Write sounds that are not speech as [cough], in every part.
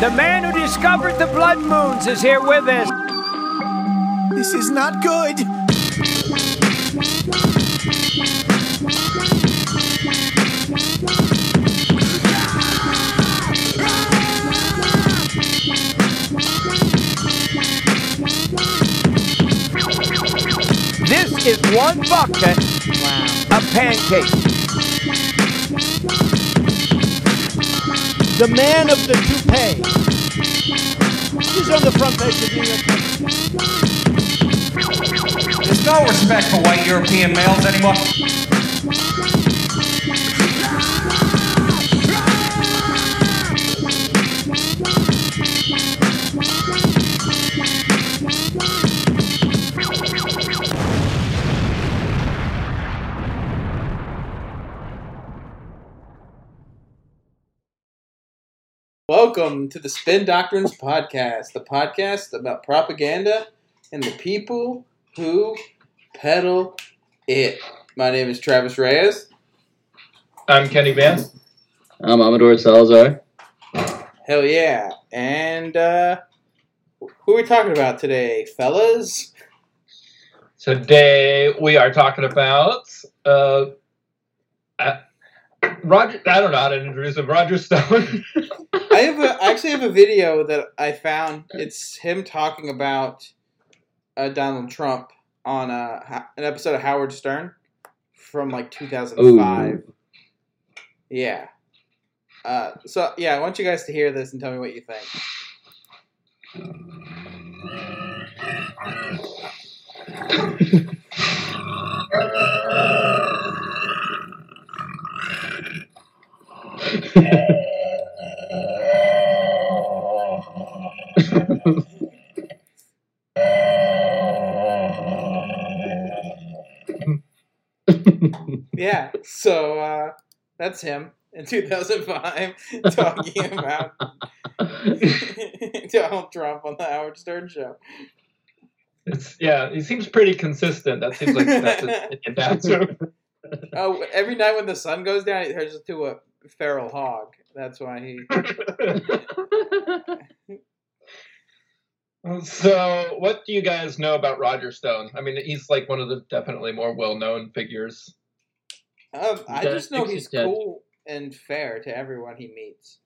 The man who discovered the blood moons is here with us. This is not good. This is one bucket of pancakes. The man of the toupee. He's on the front page of New York. There's no respect for white European males anymore. Welcome to the Spin Doctrines Podcast, the podcast about propaganda and the people who peddle it. My name is Travis Reyes. I'm Kenny Vance. I'm Amador Salazar. Hell yeah. And uh, who are we talking about today, fellas? Today we are talking about uh, uh, Roger. I don't know how to introduce him. Roger Stone. [laughs] I have a, I actually have a video that I found. It's him talking about uh, Donald Trump on a, an episode of Howard Stern from like 2005. Ooh. Yeah. Uh, so yeah, I want you guys to hear this and tell me what you think. [laughs] [laughs] [laughs] Yeah. So uh, that's him in 2005 [laughs] talking about [laughs] Donald Trump on the Howard Stern show. It's, yeah, he seems pretty consistent. That seems like that's his opinion. That's Oh, every night when the sun goes down, he turns into a feral hog. That's why he. [laughs] [laughs] so, what do you guys know about Roger Stone? I mean, he's like one of the definitely more well-known figures. Um, I just know he's yeah. cool and fair to everyone he meets.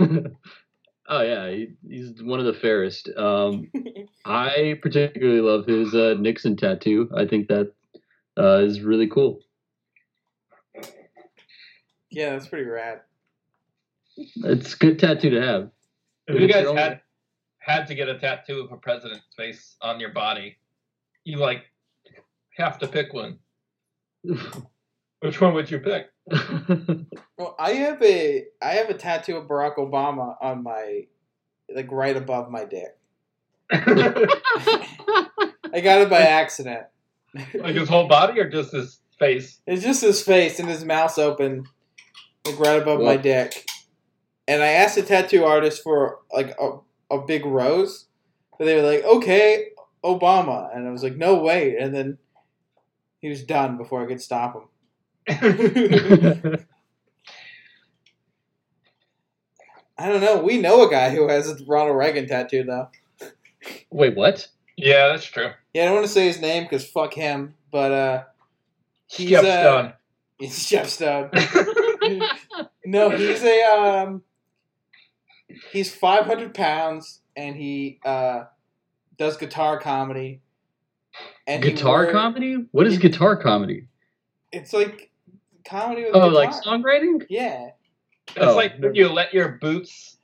[laughs] oh yeah, he, he's one of the fairest. Um, I particularly love his uh, Nixon tattoo. I think that uh, is really cool. Yeah, that's pretty rad. It's a good tattoo to have. If you guys your had had to get a tattoo of a president's face on your body, you like have to pick one. [laughs] Which one would you pick? [laughs] Well, I have a I have a tattoo of Barack Obama on my like right above my dick. [laughs] I got it by accident. like his whole body or just his face? It's just his face and his mouth's open, like right above my Well- dick. And I asked the tattoo artist for like a, a big rose, but they were like, "Okay, Obama," and I was like, "No way!" And then he was done before I could stop him. [laughs] I don't know. We know a guy who has a Ronald Reagan tattoo though. Wait, what? yeah, that's true. Yeah, I don't want to say his name because fuck him, but uh, he's Jeff uh, Stone. He's Jeff Stone. No, he's a um. He's five hundred pounds, and he uh, does guitar comedy. And guitar wore- comedy? What is guitar comedy? It's like comedy with Oh, guitar. like songwriting? Yeah, It's Oh, like when you let your boots,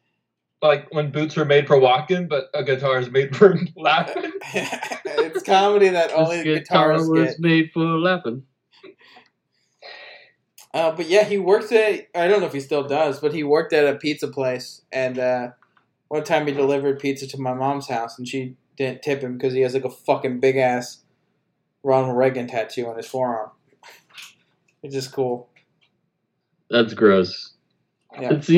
like when boots were made for walking, but a guitar is made [laughs] for laughing. [laughs] it's comedy that only this guitar guitarists was get. made for laughing. Uh, but yeah, he worked at. I don't know if he still does, but he worked at a pizza place, and uh, one time he delivered pizza to my mom's house, and she didn't tip him because he has like a fucking big ass Ronald Reagan tattoo on his forearm. [laughs] It's just cool. That's gross. Yeah. It's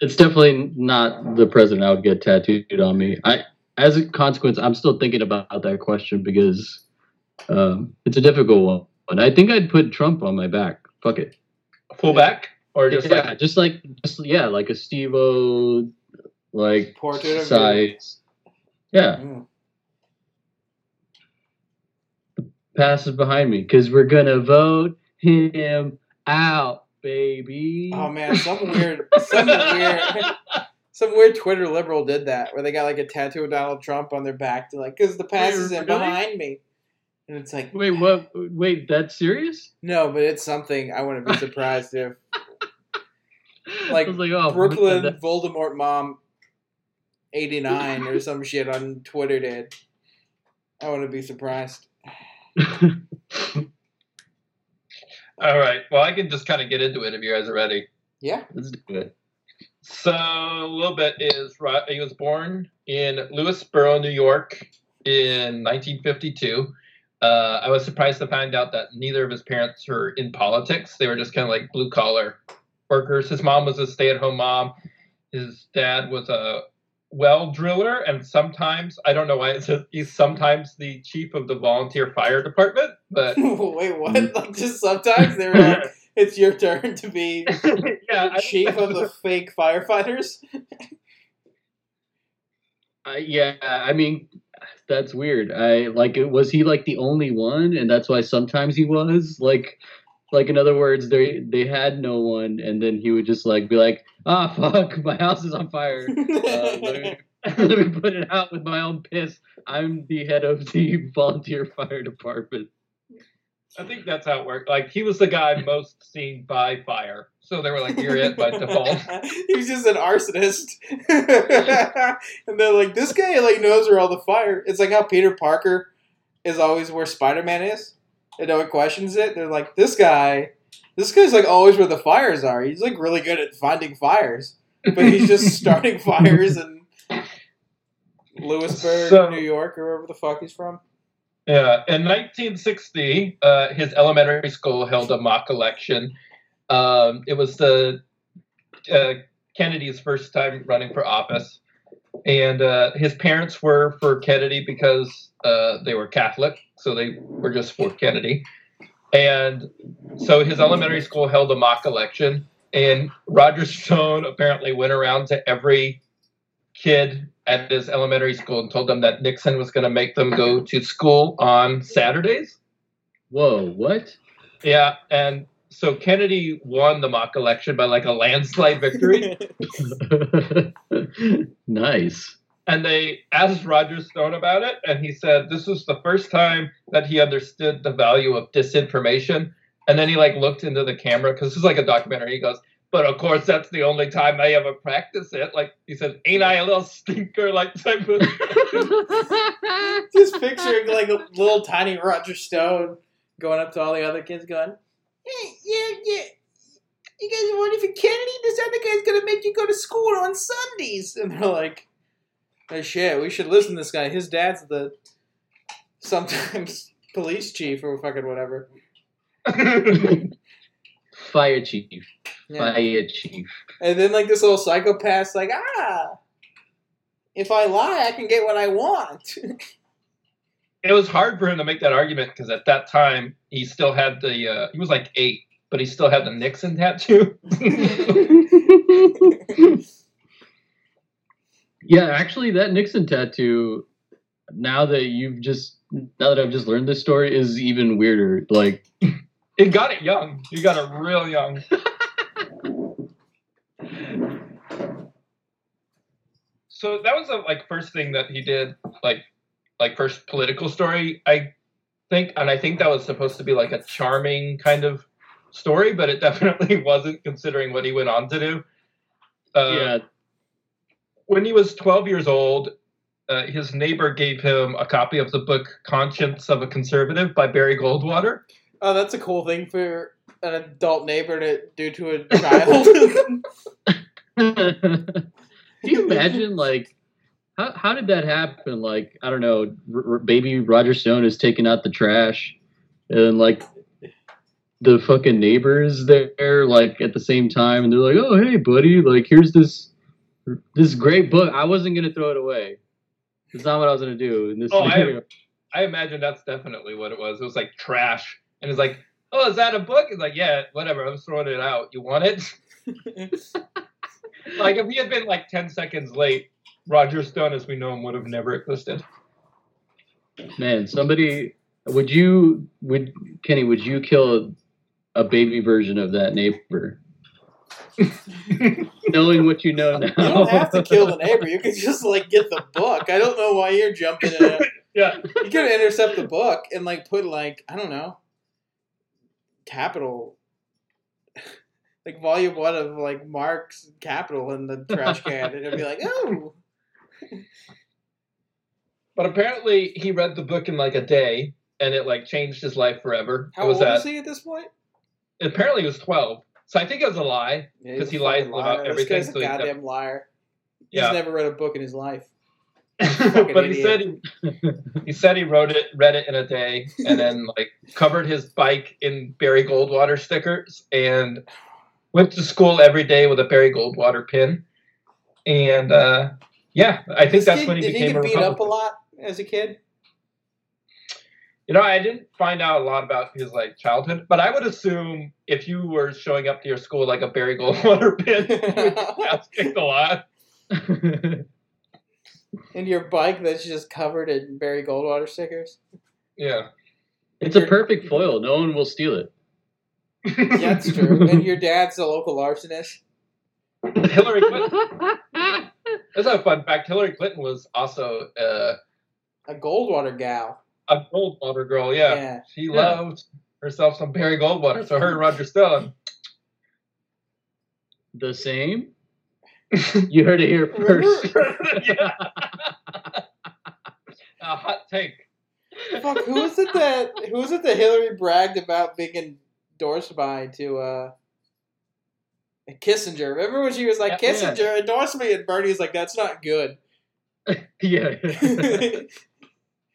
it's definitely not the president I would get tattooed on me. I as a consequence, I'm still thinking about that question because um, it's a difficult one. And I think I'd put Trump on my back. Fuck it. Fullback or just yeah, like just like just yeah, like a Steve-O like Portrait size. Yeah, Mm. passes behind me because we're gonna vote him out, baby. Oh man, some weird, some weird, [laughs] some weird Twitter liberal did that where they got like a tattoo of Donald Trump on their back to like, because the pass is in really? behind me, and it's like, Wait, what? Wait, that's serious? no, but it's something I wouldn't be [laughs] surprised if Like, like, oh, Brooklyn [laughs] Voldemort mom, eighty nine or some shit on Twitter did. I wouldn't be surprised. [laughs] All right. Well, I can just kind of get into it if you guys are ready. Yeah, Let's do it. So a little bit is he was born in Lewisboro, New York, in 1952. Uh, I was surprised to find out that neither of his parents were in politics. They were just kind of like blue collar workers. His mom was a stay at home mom. His dad was a well driller, and sometimes I don't know why it says he's sometimes the chief of the volunteer fire department, but [laughs] wait, what? Like [laughs] just sometimes they're like, [laughs] it's your turn to be yeah, I- chief of the fake firefighters. Uh, yeah, I mean, that's weird. I like. it- Was he like the only one, and that's why sometimes he was like, like in other words, they they had no one, and then he would just like be like, ah, fuck, [laughs] my house is on fire. Uh, let, me, [laughs] [laughs] let me put it out with my own piss. I'm the head of the volunteer fire department. I think that's how it worked. Like he was the guy [laughs] most seen by fire, so they were like, "You're it" by default. [laughs] he was just an arsonist, [laughs] and they're like, "This guy like knows where all the fire." It's like how Peter Parker is always where Spider Man is, and no one questions it. They're like, "This guy, this guy's like always where the fires are. He's like really good at finding fires, but he's just starting fires in Lewisburg, So- New York, or wherever the fuck he's from." Yeah, in 1960, uh, his elementary school held a mock election. Um, it was the uh, Kennedy's first time running for office, and uh, his parents were for Kennedy because uh, they were Catholic, so they were just for Kennedy. And so his elementary school held a mock election, and Roger Stone apparently went around to every kid at this elementary school and told them that Nixon was going to make them go to school on Saturdays. Whoa, what? Yeah, and so Kennedy won the mock election by like a landslide victory. [laughs] [laughs] nice. and they asked Roger Stone about it, and he said this was the first time that he understood the value of disinformation. And then he like looked into the camera because this is like a documentary. He goes, "But of course, that's the only time I ever practice it." Like he said, "Ain't I a little stinker?" Like type of. [laughs] Just picturing like a little tiny Roger Stone going up to all the other kids, going, "Hey, yeah, yeah, you guys voted for Kennedy? This other guy's gonna make you go to school on Sundays." And they're like, "Oh shit, we should listen to this guy. His dad's the sometimes [laughs] police chief or fucking whatever." [laughs] Fire chief. Yeah. Fire chief. And then like this little psychopath's like, "Ah, if I lie, I can get what I want." [laughs] it was hard for him to make that argument because at that time he still had the uh, he was like eight, but he still had the Nixon tattoo. [laughs] yeah, actually, that Nixon tattoo. Now that you've just now that I've just learned this story is even weirder. Like, he got it young. You got it real young. [laughs] so that was the like first thing that he did, like like first political story, I think, and I think that was supposed to be like a charming kind of story, but it [laughs] definitely wasn't considering what he went on to do. Uh, yeah, when he was 12 years old, uh, his neighbor gave him a copy of the book Conscience of a Conservative by Barry Goldwater. Oh, that's a cool thing for an adult neighbor to do to a [laughs] child. Can you imagine, like, how, how did that happen? Like, I don't know, r- r- baby Roger Stone is taking out the trash, and like, the fucking neighbors there, like, at the same time, and they're like, "Oh, hey, buddy, like, here's this this great book. I wasn't gonna throw it away. It's not what I was gonna do." In this Oh, I- I imagine that's definitely what it was. It was like trash. And it's like, oh, is that a book? It's like, yeah, whatever. I'm throwing it out. You want it? [laughs] like, if he had been like 10 seconds late, Roger Stone, as we know him, would have never existed. Man, somebody would you would Kenny? Would you kill a baby version of that neighbor? [laughs] Knowing what you know now, You don't have to kill the neighbor. You can just like get the book. I don't know why you're jumping in. [laughs] Yeah. You could intercept the book and like put like I don't know, capital, [laughs] like volume one of like Marx's Capital in the trash [laughs] can, and it'd be like, oh, [laughs] But apparently, he read the book in like a day, and it like changed his life forever. how was old at, is he at this point? Apparently, he was twelve. So I think it was a lie. Because he's he lies about everything, This guy's so a goddamn liar. He's Yeah. never read a book in his life. But he said he, [laughs] he said he wrote it, read it in a day, and then like covered his bike in Barry Goldwater stickers, and went to school every day with a Barry Goldwater pin. And uh, yeah, I think This that's kid- when he did became he a get beat up a lot as a kid? You know, I didn't find out a lot about his like childhood, but I would assume if you were showing up to your school like a Barry Goldwater pin, [laughs] you would get [laughs] kicked a lot. And your bike that's just covered in Barry Goldwater stickers. Yeah, it's a perfect foil. No one will steal it. Yeah, [laughs] that's true. and your dad's a local arsonist. Hillary Clinton. [laughs] That's a fun fact. Hillary Clinton was also uh, A Goldwater gal. a Goldwater girl. Yeah, Yeah. she Yeah. loved herself some Barry Goldwater. So her and Roger Stone. The same. [laughs] You heard it here [laughs] first. yeah. a hot take. Fuck, who was it that who was it that Hillary bragged about being endorsed by to uh Kissinger? Remember when she was like, Yeah. Kissinger endorsed me and Bernie's like, That's not good. [laughs] yeah.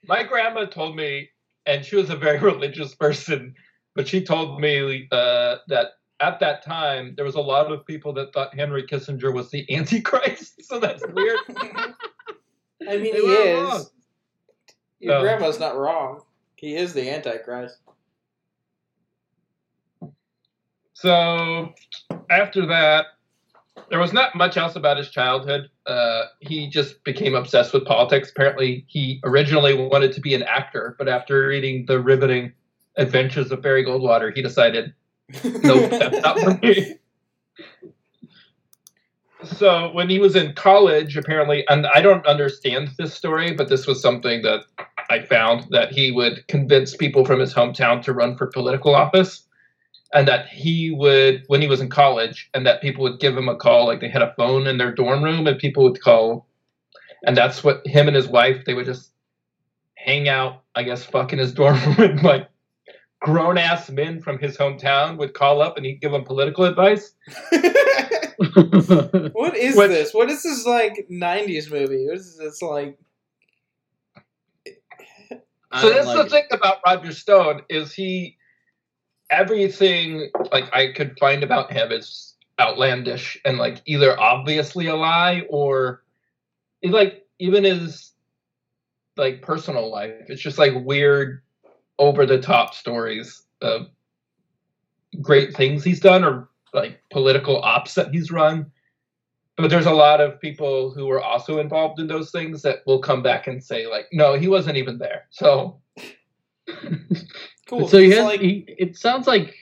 My grandma told me, and she was a very religious person, but she told me uh, that at that time there was a lot of people that thought Henry Kissinger was the Antichrist. [laughs] So that's weird. I mean They he is. wrong. Your No. grandma's not wrong. He is the Antichrist. So after that, there was not much else about his childhood. Uh, he just became obsessed with politics. Apparently, he originally wanted to be an actor, but after reading the riveting adventures of Barry Goldwater, he decided, nope, that's for me. So when he was in college, apparently, and I don't understand this story, but this was something that I found that he would convince people from his hometown to run for political office and that he would when he was in college and that people would give him a call like they had a phone in their dorm room and people would call and that's what him and his wife they would just hang out i guess fuck in his [laughs] dorm room like grown ass men from his hometown would call up and he'd give them political advice [laughs] what is What- this? What is this like '90s movie? What is this like? So don't that's like the it. thing about roger stone is he everything like i could find about him is outlandish and like either obviously a lie or it, like even his like personal life it's just like weird over the top stories of great things he's done or like political ops that he's run but there's a lot of people who were also involved in those things that will come back and say like no he wasn't even there so [laughs] Cool. So he has. like he, it sounds like.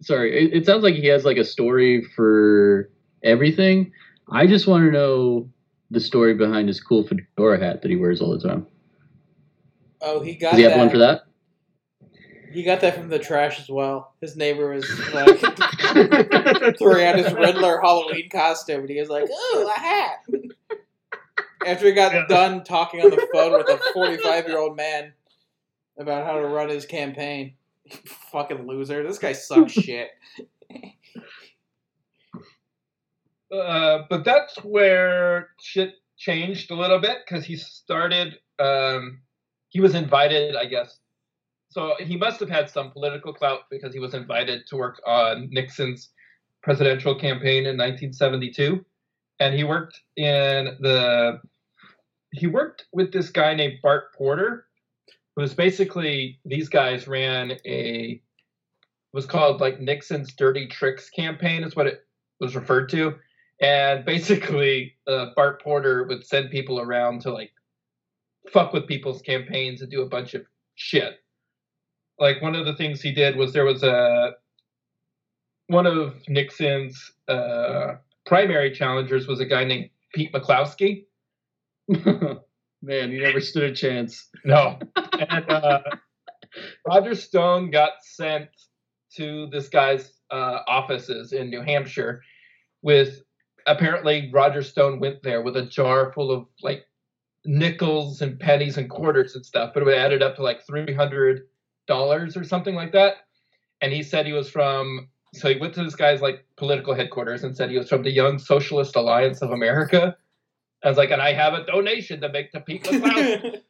Sorry, it, it sounds like he has like a story for everything. I just want to know the story behind his cool fedora hat that he wears all the time. oh, he got Does he have that. one for that? He got that from the trash as well. His neighbor was like [laughs] throwing out his Riddler Halloween costume, and he was like, "Oh, a hat." After he got Yeah. done talking on the phone with a 45 year old man about how to run his campaign, [laughs] fucking loser. This guy sucks [laughs] shit. Uh, but that's where shit changed a little bit because he started. Um, he was invited, I guess. So he must have had some political clout because he was invited to work on Nixon's presidential campaign in 1972, and he worked in the. He worked with this guy named Bart Porter, who was basically these guys ran a. Was called like Nixon's Dirty Tricks campaign, is what it was referred to and basically uh, Bart Porter would send people around to like fuck with people's campaigns and do a bunch of shit. Like one of the things he did was there was a one of Nixon's uh, primary challengers was a guy named Pete McCloskey. [laughs] Man, you never stood a chance. No. and uh, Roger Stone got sent to this guy's uh, offices in New Hampshire with apparently Roger Stone went there with a jar full of like nickels and pennies and quarters and stuff, but it added up to like three hundred dollars or something like that. And he said he was from so he went to this guy's like political headquarters and said he was from the Young Socialist Alliance of America. I was like, and I have a donation to make to Pete McCloud.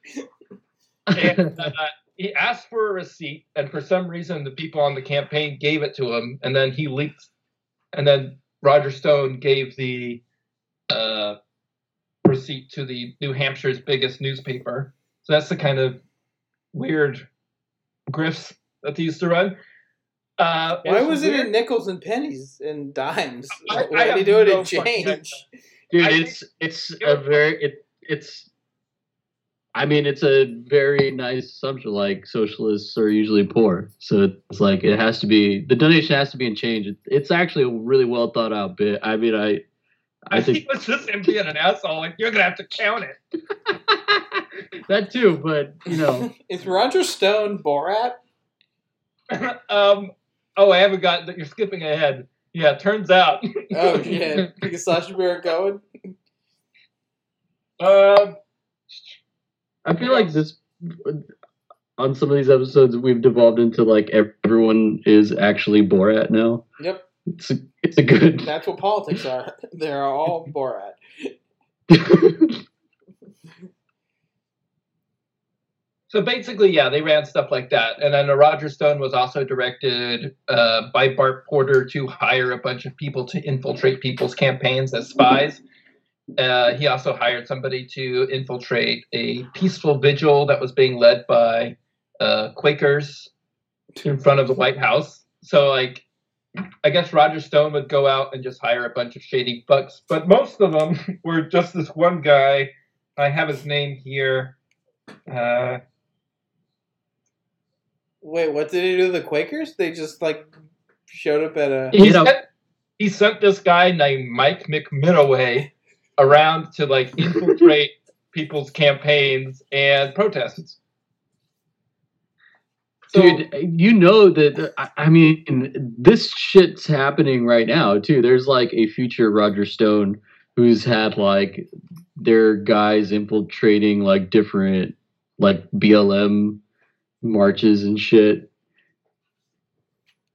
and uh, he asked for a receipt, and for some reason, the people on the campaign gave it to him, and then he leaked, and then Roger Stone gave the uh, receipt to the New Hampshire's biggest newspaper. So that's the kind of weird grifts that they used to run. Uh, Why it's was it weird. in nickels and pennies and dimes? [laughs] I- I Why did he do it no in change? idea. Dude, I it's it's a very it it's I mean it's a very nice assumption. Like socialists are usually poor, so it's like it has to be the donation has to be in change. It, it's actually a really well thought out bit. I mean, I I I think think it was just him being an asshole. Like you're gonna have to count it. [laughs] that too, but you know, [laughs] Is Roger Stone Borat? [laughs] um. Oh, I haven't got that. You're skipping ahead. Yeah, turns out. Oh shit! [laughs] Is Sacha Baron Cohen? Um. I feel like this on some of these episodes we've devolved into like everyone is actually Borat now. Yep, It's a, it's a good. that's what politics are. They're all Borat. So basically, yeah, they ran stuff like that. And then Roger Stone was also directed uh, by Bart Porter to hire a bunch of people to infiltrate people's campaigns as spies. Uh, he also hired somebody to infiltrate a peaceful vigil that was being led by uh, Quakers in front of the White House. So, like, I guess Roger Stone would go out and just hire a bunch of shady fucks, but most of them [laughs] were just this one guy. I have his name here. Uh, Wait, what did he do to the Quakers? They just like showed up at a. he, You know- sent, he sent this guy named Mike McMinoway around to like infiltrate [laughs] people's campaigns and protests. So, Dude, you know that I- I mean this shit's happening right now too. There's like a future Roger Stone who's had like their guys infiltrating like different like BLM marches and shit.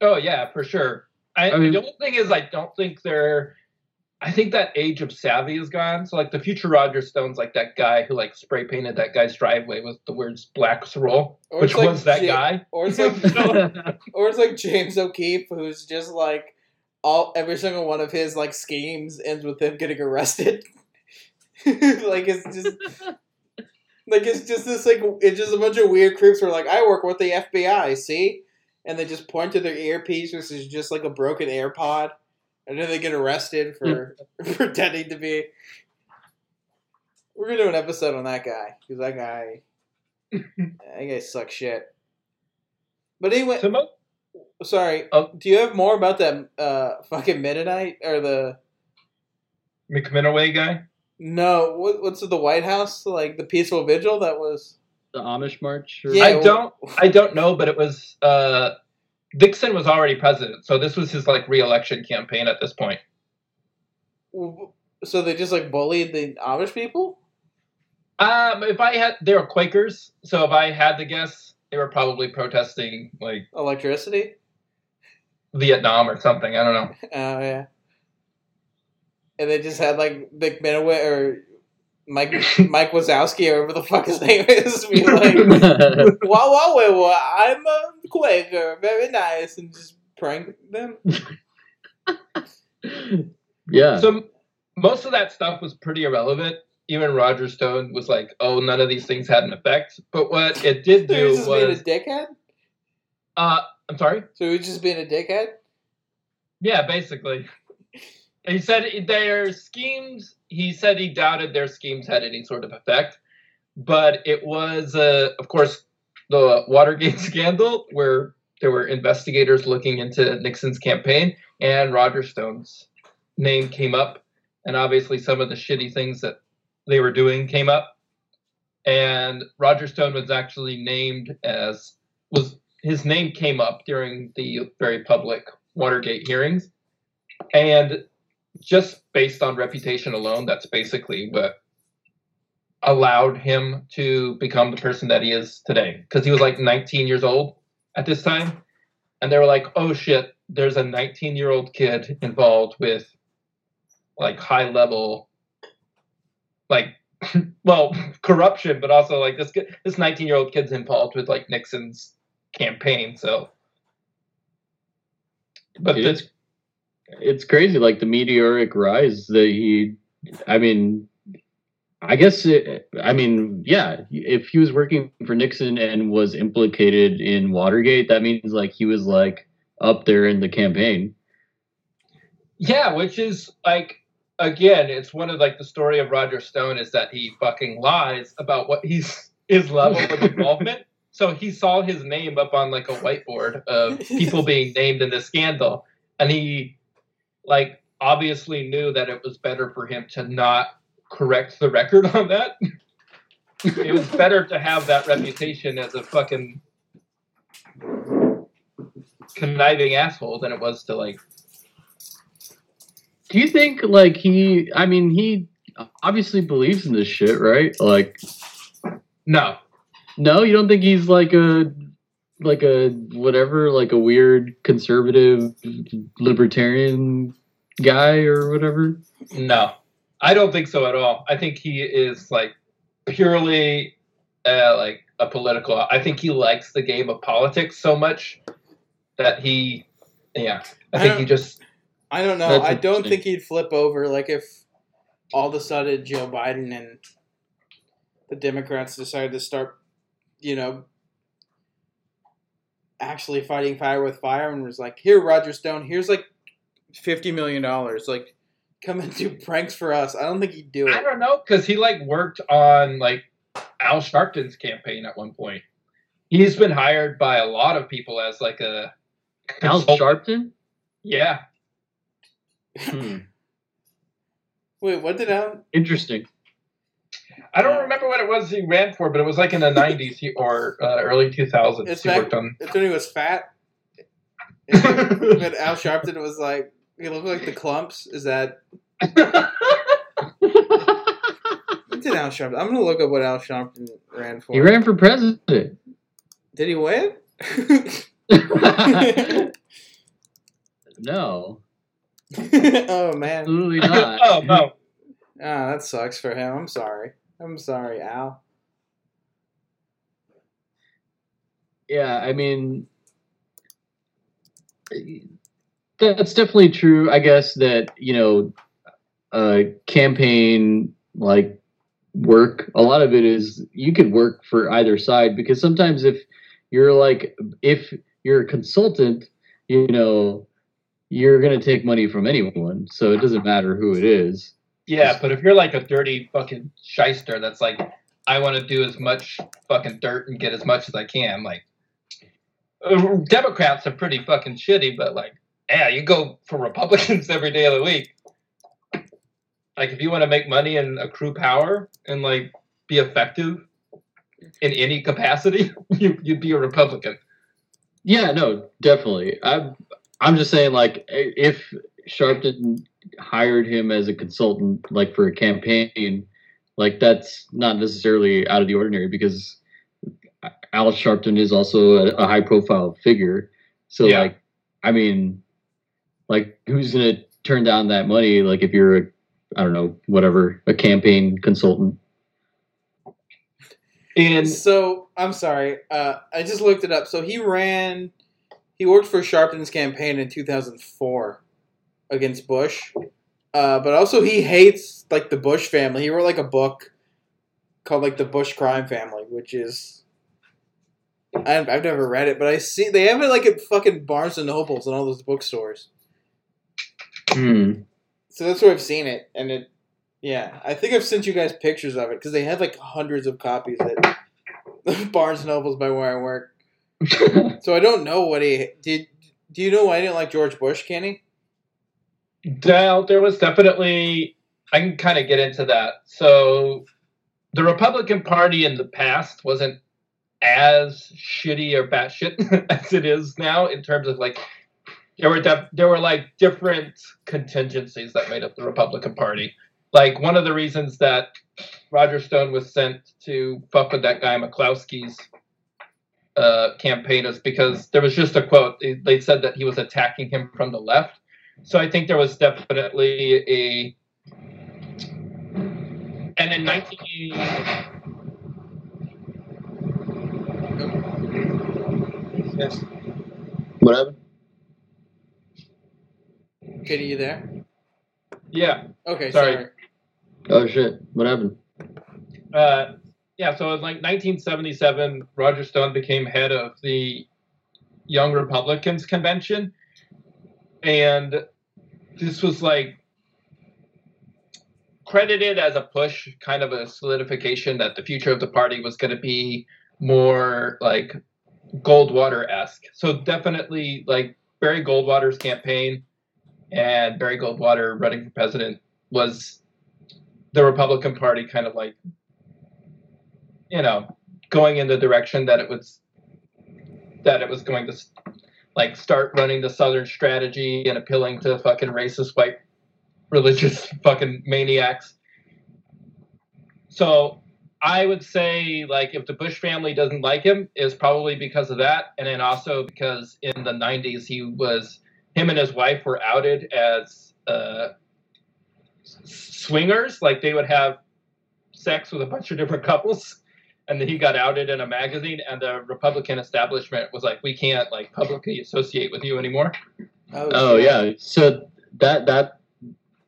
Oh yeah, for sure. I, I mean- the only thing is, I don't think they're. I think that age of savvy is gone. So like the future Roger Stone's like that guy who like spray painted that guy's driveway with the words "Black's Roll," which like was that Ja- guy. or it's like, [laughs] or it's like James O'Keefe, who's just like all every single one of his like schemes ends with him getting arrested. [laughs] like it's just. Like it's just this like it's just a bunch of weird creeps who are like I work with the FBI, see, and they just point to their earpiece, which is just like a broken AirPod, and then they get arrested for [laughs] pretending to be. We're gonna do an episode on that guy because that guy, [laughs] that guy sucks shit. But anyway, sorry. Oh. Do you have more about that uh, fucking Mennonite or the McMinoway guy. No? What, what's it, the White House like the peaceful vigil that was? the Amish march. Or, Yeah. I don't. I don't know, but it was. Uh, Nixon was already president, so this was his like re-election campaign at this point. So they just like bullied the Amish people. Um, if I had, they were Quakers, so if I had to guess, they were probably protesting like Electricity. Vietnam or something. I don't know. [laughs] Oh yeah. And they just had like Mick Minoway or Mike [laughs] Mike Wazowski or whatever the fuck his name is be like, [laughs] wow, wow, wait, well, I'm a Quaker, very nice, and just prank them. [laughs] yeah. So most of that stuff was pretty irrelevant. Even Roger Stone was like, "Oh, none of these things had an effect." But what it did So he do was just being a was, dickhead. uh, I'm sorry. So he was just being a dickhead. Yeah, basically. He said their schemes. He said he doubted their schemes had any sort of effect, but it was, uh, of course, the Watergate [laughs] scandal where there were investigators looking into Nixon's campaign, and Roger Stone's name came up, and obviously some of the shitty things that they were doing came up, and Roger Stone was actually named as was his name came up during the very public Watergate hearings, and just based on reputation alone, that's basically what allowed him to become the person that he is today. Because he was like 19 years old at this time, and they were like, "Oh shit, there's a 19 year old kid involved with like high level, like." [laughs] well, [laughs] corruption, but also like this kid, this 19 year old kid's involved with like Nixon's campaign. So, but It's this, it's crazy, like the meteoric rise that he. I mean, I guess. It, I mean, yeah. If he was working for Nixon and was implicated in Watergate, that means like he was like up there in the campaign. yeah, which is like again, it's one of like the story of Roger Stone is that he fucking lies about what he's his level of involvement. [laughs] So he saw his name up on like a whiteboard of people being named in the scandal, and he like obviously knew that it was better for him to not correct the record on that. it was better to have that reputation as a fucking conniving asshole than it was to like Do you think like he? I mean, he obviously believes in this shit, right? Like, no no, you don't think he's like a like a whatever, like a weird conservative libertarian guy or whatever? No, I don't think so at all. I think he is like purely uh, like a political. I think he likes the game of politics so much that he, yeah, I I think he just I don't know. I don't think he'd flip over. Like if all of a sudden Joe Biden and the Democrats decided to start, you know, actually fighting fire with fire and was like, "Here, Roger Stone, here's like fifty million dollars. Like, come and do pranks for us." I don't think he'd do it. I don't know because he like worked on like Al Sharpton's campaign at one point. He's been hired by a lot of people as like a Al Sharpton? Yeah, Hmm. Wait, what did Al? Interesting. I don't remember what it was he ran for, but it was like in the [laughs] '90s he, or uh, early 2000s. It's he back- worked on. It's when he was fat. [laughs] but Al Sharpton was like, he looked like the Klumps. Is that [laughs] what did Al Sharpton? I'm gonna look up what Al Sharpton ran for. he ran for president. Did he win? no, oh man, absolutely not. oh no! ah, that sucks for him. I'm sorry. I'm sorry, Al. Yeah, I mean, that's definitely true. I guess that you know, uh, campaign like work. A lot of it is you could work for either side because sometimes if you're like if you're a consultant, you know, you're gonna take money from anyone, so it doesn't matter who it is. Yeah, but if you're like a dirty fucking shyster that's like, I want to do as much fucking dirt and get as much as I can, like, uh, Democrats are pretty fucking shitty, but like, yeah, you go for Republicans [laughs] every day of the week. Like, if you want to make money and accrue power and like be effective in any capacity, [laughs] you, you'd be a Republican. Yeah, no, definitely. I'm I'm just saying like if Sharpton hired him as a consultant like for a campaign, like that's not necessarily out of the ordinary because Al Sharpton is also a, a high profile figure. So Yeah. like I mean like who's going to turn down that money like if you're a I don't know, whatever, a campaign consultant. And So I'm sorry. Uh, I just looked it up. So he ran. He worked for Sharpton's campaign in 2004 against Bush, uh, but also he hates like the Bush family. He wrote like a book called like the Bush crime family, which is. I've, I've never read it, but I see they have it like at fucking Barnes and Nobles and all those bookstores. Hmm. So that's where I've seen it, and it, yeah, I think I've sent you guys pictures of it because they had like hundreds of copies at [laughs] Barnes and Nobles by where I work. [laughs] So I don't know what he did. Do you know why I didn't like George Bush, Kenny? Well, there was definitely. I can kind of get into that. So, the Republican Party in the past wasn't as shitty or batshit [laughs] as it is now in terms of like there were def- there were like different contingencies that made up the Republican Party. Like one of the reasons that Roger Stone was sent to fuck with that guy McCloskey's uh, campaign is because there was just a quote. They said that he was attacking him from the left. So I think there was definitely a. And in 19. Yes. What happened? Kenny, you there? Yeah. Okay, Sorry. sorry. Oh shit! What happened? Uh, yeah, so in like 1977, Roger Stone became head of the Young Republicans Convention. And this was like credited as a push, kind of a solidification that the future of the party was going to be more like Goldwater esque. So definitely like Barry Goldwater's campaign and Barry Goldwater running for president was the Republican Party kind of like you know, going in the direction that it was that it was going to like start running the Southern strategy and appealing to fucking racist white religious [laughs] fucking maniacs. So I would say like if the Bush family doesn't like him, is probably because of that, and then also because in the '90s he was him and his wife were outed as uh, swingers, like they would have sex with a bunch of different [laughs] couples and then he got outed in a magazine and the republican establishment was like we can't like publicly associate with you anymore oh, oh shit. yeah. So that that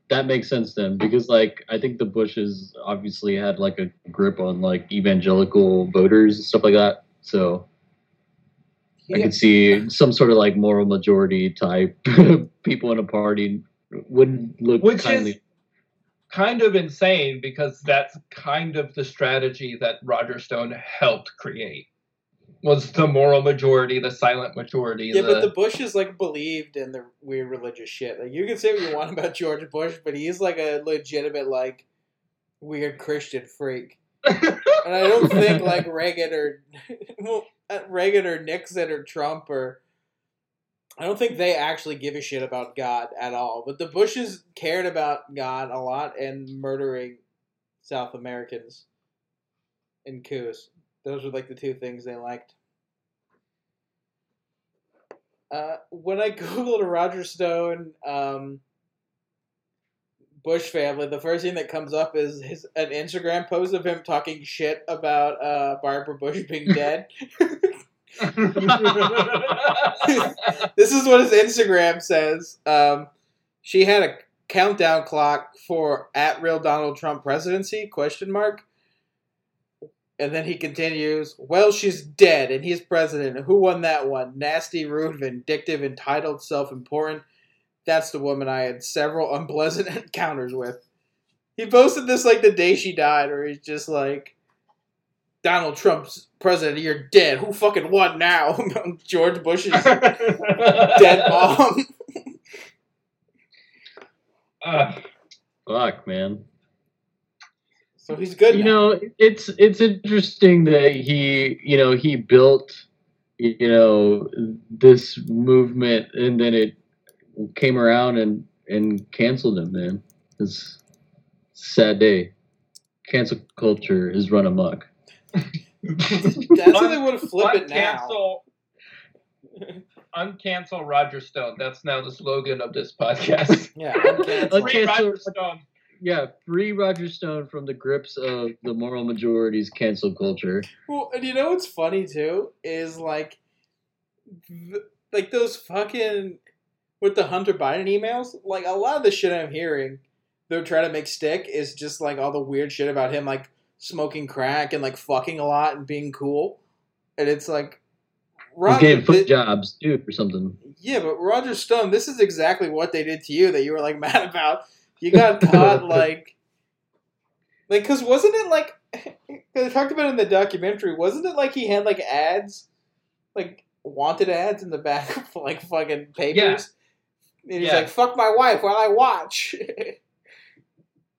that makes sense then because like I think the Bushes obviously had like a grip on like evangelical voters and stuff like that. So I could see some sort of like moral majority type [laughs] people in a party wouldn't look which kindly. is kind of insane because that's kind of the strategy that roger stone helped create was the moral majority the silent majority Yeah, the, but the Bushes like believed in the weird religious shit. Like you can say what you want about George Bush, but he's like a legitimate like weird Christian freak. And I don't think like [laughs] Reagan or [laughs] well, uh, Reagan or Nixon or Trump or I don't think they actually give a shit about God at all. But the Bushes cared about God a lot and murdering South Americans in coups. Those were like the two things they liked. Uh, when I [laughs] googled Roger Stone, um, Bush family, the first thing that comes up is his an Instagram post of him talking shit about uh, Barbara Bush being [laughs] dead. [laughs] [laughs] this is what his Instagram says. Um, she had a countdown clock for at real Donald Trump presidency question mark. And then he continues, Well, she's dead and he's president. Who won that one? Nasty, rude, vindictive, entitled, self important. That's the woman I had several [laughs] unpleasant encounters with. He posted this like the day she died, where he's just like, Donald Trump's president, you're dead. Who fucking won now? [laughs] George Bush's [laughs] dead mom. Uh, Fuck man. so he's good. you now. know it's it's interesting that he you know he built you know this movement and then it came around and and canceled him man it's a sad day cancel culture is run amok That's how they would have flipped it now. uncancel uncancel roger stone that's now the slogan of this podcast [laughs] Yeah, uncancel. Free Uncancel- roger stone yeah free roger stone from the grips of the moral majority's cancel culture Well, and you know what's funny too is like, th- like those fucking with the Hunter Biden emails. Like a lot of the shit I'm hearing, they're trying to make stick is just like all the weird shit about him, like smoking crack and like fucking a lot and being cool. And it's like, Roger, getting foot jobs too or something yeah, but Roger Stone, this is exactly what they did to you that you were like [laughs] mad about. you got caught [laughs] like, like, cause wasn't it like, [laughs] they talked about it in the documentary. Wasn't it like he had like ads, like wanted ads in the back of like fucking papers? And he's Yeah. like, "Fuck my wife while I watch."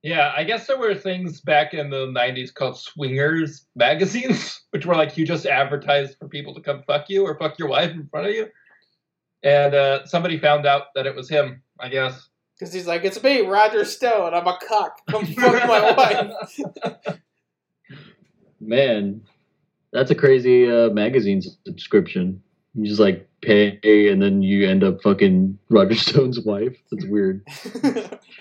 Yeah, I guess there were things back in the '90s called swingers magazines, [laughs] which were like you just advertised for people to come fuck you or fuck your wife in front of you. And uh, somebody found out that it was him. I guess. Because he's like, "It's me, Roger Stone. I'm a cock. Come fuck my [laughs] wife." Man, that's a crazy uh, magazine subscription. You just like pay and then you end up fucking Roger Stone's wife. That's weird. [laughs]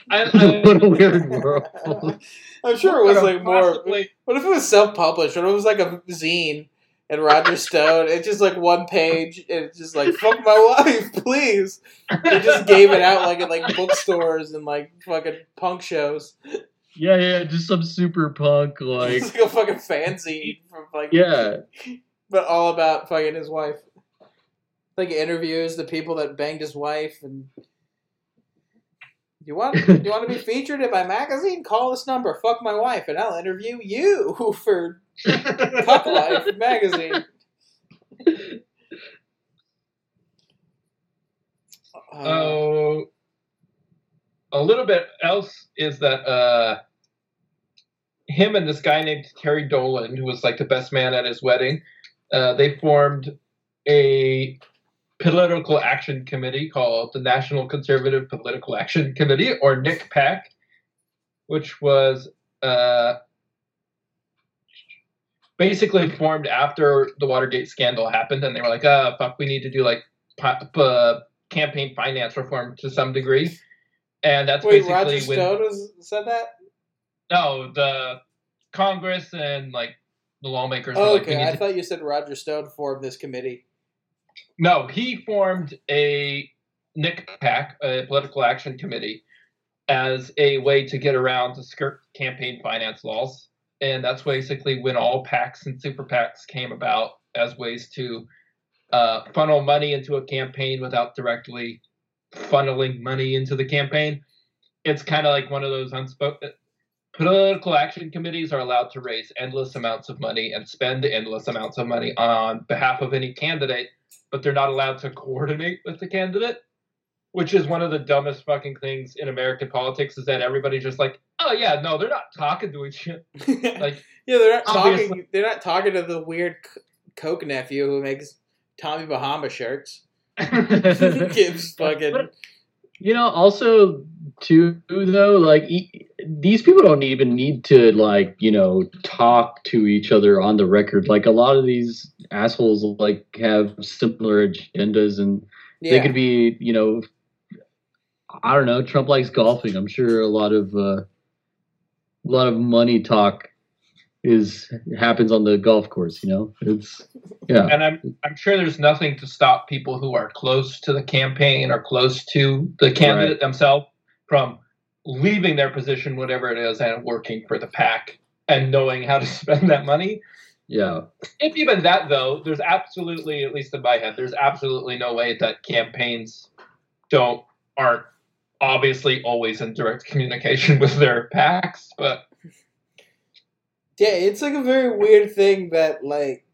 I, I, [laughs] what a weird world. I'm sure it was like more. Possibly- What if it was self-published? What if it was like a zine and Roger Stone? It's just like one page. And it's just like fuck my wife, please. They just gave it out like at like bookstores and like fucking punk shows. Yeah, yeah, just some super punk like it's like a fucking fanzine from like yeah. but all about fucking his wife. Like interviews the people that banged his wife and. You want do [laughs] you want to be featured in my magazine? Call this number. Fuck my wife, and I'll interview you [laughs] for Cuck Life magazine. Uh, [laughs] Oh, a little bit else is that uh, him and this guy named Terry Dolan, who was like the best man at his wedding, uh, they formed a political action committee called the National Conservative Political Action Committee, or NCPAC, which was uh, basically formed after the Watergate scandal happened, and they were like, "Ah, fuck, we need to do like." pi- uh, campaign finance reform to some degree, and that's wait, basically Roger when Stone was, said that. no the Congress and like the lawmakers. Oh, like, okay, I to- thought you said Roger Stone formed this committee. No, he formed a Nick Pack, a political action committee, as a way to get around to skirt campaign finance laws, and that's basically when all PACs and super PACs came about as ways to uh, funnel money into a campaign without directly funneling money into the campaign. It's kind of like one of those unspoken. Political action committees are allowed to raise endless amounts of money and spend endless amounts of money on behalf of any candidate, but they're not allowed to coordinate with the candidate, which is one of the dumbest fucking things in American politics. Is that everybody's just like, oh yeah, no, they're not talking to each other. [laughs] Like, yeah, they're not obviously- talking. They're not talking to the weird Koch nephew who makes Tommy Bahama shirts. [laughs] Gives fucking. But- You know, also too though, like e- these people don't even need to like you know talk to each other on the record. Like a lot of these assholes like have similar agendas, and they could be you know, I don't know. Trump likes golfing. I'm sure a lot of uh, a lot of money talk is happens on the golf course. You know, it's yeah. and I'm I'm sure there's nothing to stop people who are close to the campaign or close to the candidate Right. themselves from leaving their position, whatever it is, and working for the pack and knowing how to [laughs] spend that money. Yeah, If even that though, there's absolutely, at least in my head, there's absolutely no way that campaigns don't aren't obviously always in direct communication [laughs] with their packs, but Yeah, it's like a very weird thing that like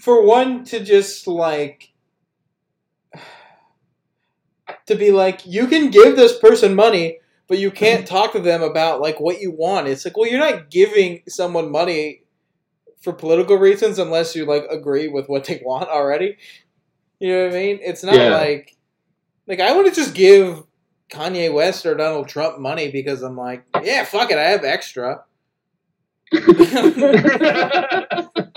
for one to just like to be like you can give this person money but you can't [laughs] talk to them about like what you want. It's like, well, you're not giving someone money for political reasons unless you like agree with what they [laughs] want already. You know what I mean? It's not Yeah. like like I want to just give Kanye West or Donald Trump money because I'm like, yeah, fuck it, I have extra. [laughs]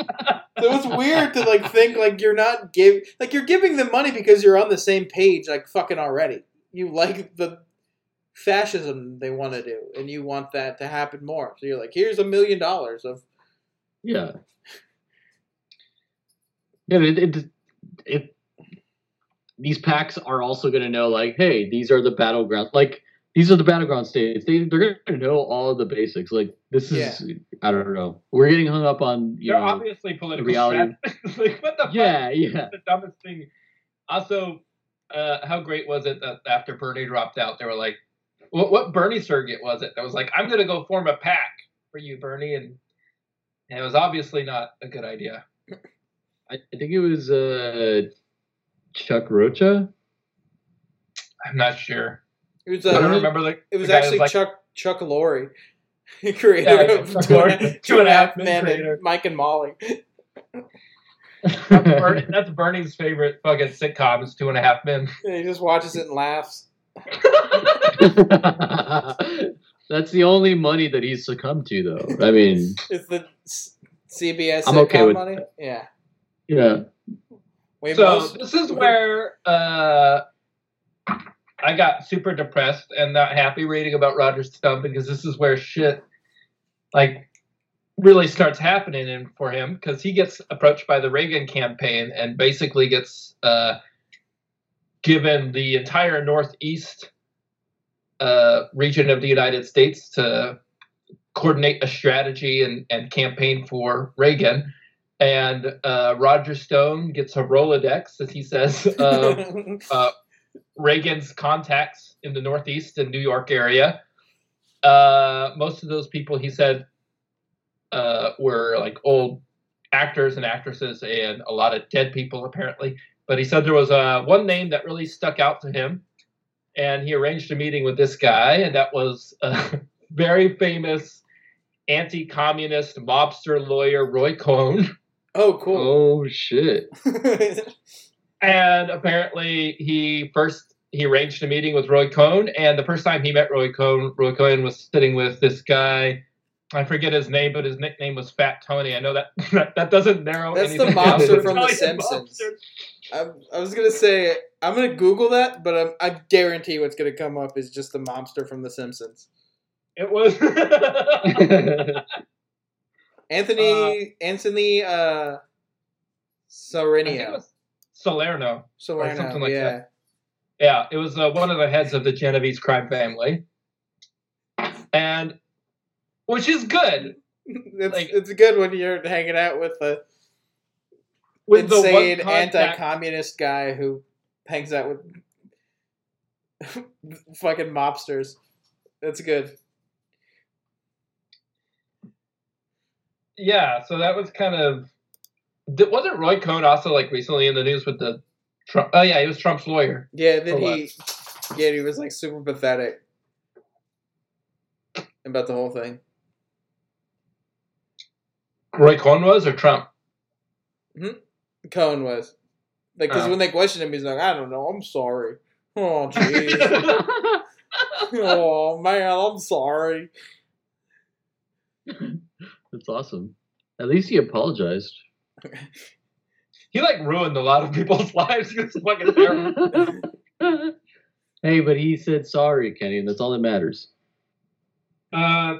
So it's weird to like think like you're not give like you're giving them money because you're on the same page like fucking already. You like the fascism they want to do and you want that to happen more. So you're like, here's a million dollars of Yeah. Yeah, it, it, it these packs are also going to know, like, hey, these are the battlegrounds. Like, these are the battleground states. They they're going to know all the basics. Like, this is I don't know. We're getting hung up on you they're know. obviously political reality- [laughs] like what the fuck? Yeah, yeah, the dumbest thing. Also, uh, how great was it that after Bernie dropped out, they were like, what, what Bernie surrogate was it that was like, I'm going to go form a pack for you, Bernie? And, and it was obviously not a good idea. I, I think it was uh, Chuck Rocha. I'm not sure. It was, I don't uh, remember the. it was the guy actually like, Chuck Chuck Lorre, [laughs] creator Yeah, of Chuck Two and a- Lorre, Two and a Half Men Men, creator. and Mike and Molly. That's, Bernie, that's Bernie's favorite fucking sitcom is Two and a Half Men. [laughs] And he just watches it and laughs. That's the only money that he's succumbed to, though. I mean, It's the CBS I'm sitcom okay with money. Yeah. yeah. Way So most- this is where uh, I got super depressed and not happy reading about Roger Stone because this is where shit like really starts happening in, for him because he gets approached by the Reagan campaign and basically gets uh, given the entire Northeast uh, region of the United States to coordinate a strategy and, and campaign for Reagan. And uh, Roger Stone gets a Rolodex, as he says, [laughs] of uh, Reagan's contacts in the Northeast and New York area. Uh, most of those people, he said, uh, were like old actors and actresses and a lot of dead people, apparently. But he said there was uh, one name that really stuck out to him. And he arranged a meeting with this guy, and that was a [laughs] very famous anti communist mobster lawyer, Roy Cohn. oh, cool. Oh shit. [laughs] And apparently, he first he arranged a meeting with Roy Cohn, and the first time he met Roy Cohn, Roy Cohn was sitting with this guy. I forget his name, but his nickname was Fat Tony. I know that [laughs] that, that doesn't narrow. That's the mobster from The Simpsons. I, I was gonna say I'm gonna Google that, but I'm, I guarantee what's gonna come up is just the mobster from The Simpsons. It was. Anthony [laughs] Anthony uh, I think it Salerno. Salerno. Something like yeah. that. Yeah, it was uh, one of the heads of the Genovese crime family, and which is good. [laughs] It's, Like- it's good when you're hanging out with the With insane contact, anti-communist guy who hangs out with [laughs] fucking mobsters. That's good. yeah. So that was kind of. Th- Wasn't Roy Cohn also like recently in the news with the Trump? Oh yeah, he was Trump's lawyer. Yeah, then For what? he, yeah, he was like super pathetic about the whole thing. Roy Cohn was or Trump? Hmm? Cohen was like because Oh. when they questioned him, he's like, I don't know, I'm sorry. Oh [laughs] jeez. oh man, I'm sorry. That's awesome. At least he apologized. [laughs] he like ruined a lot of people's [laughs] lives. He was fucking terrible. hey, but he said sorry, Kenny, and that's all that matters. Uh,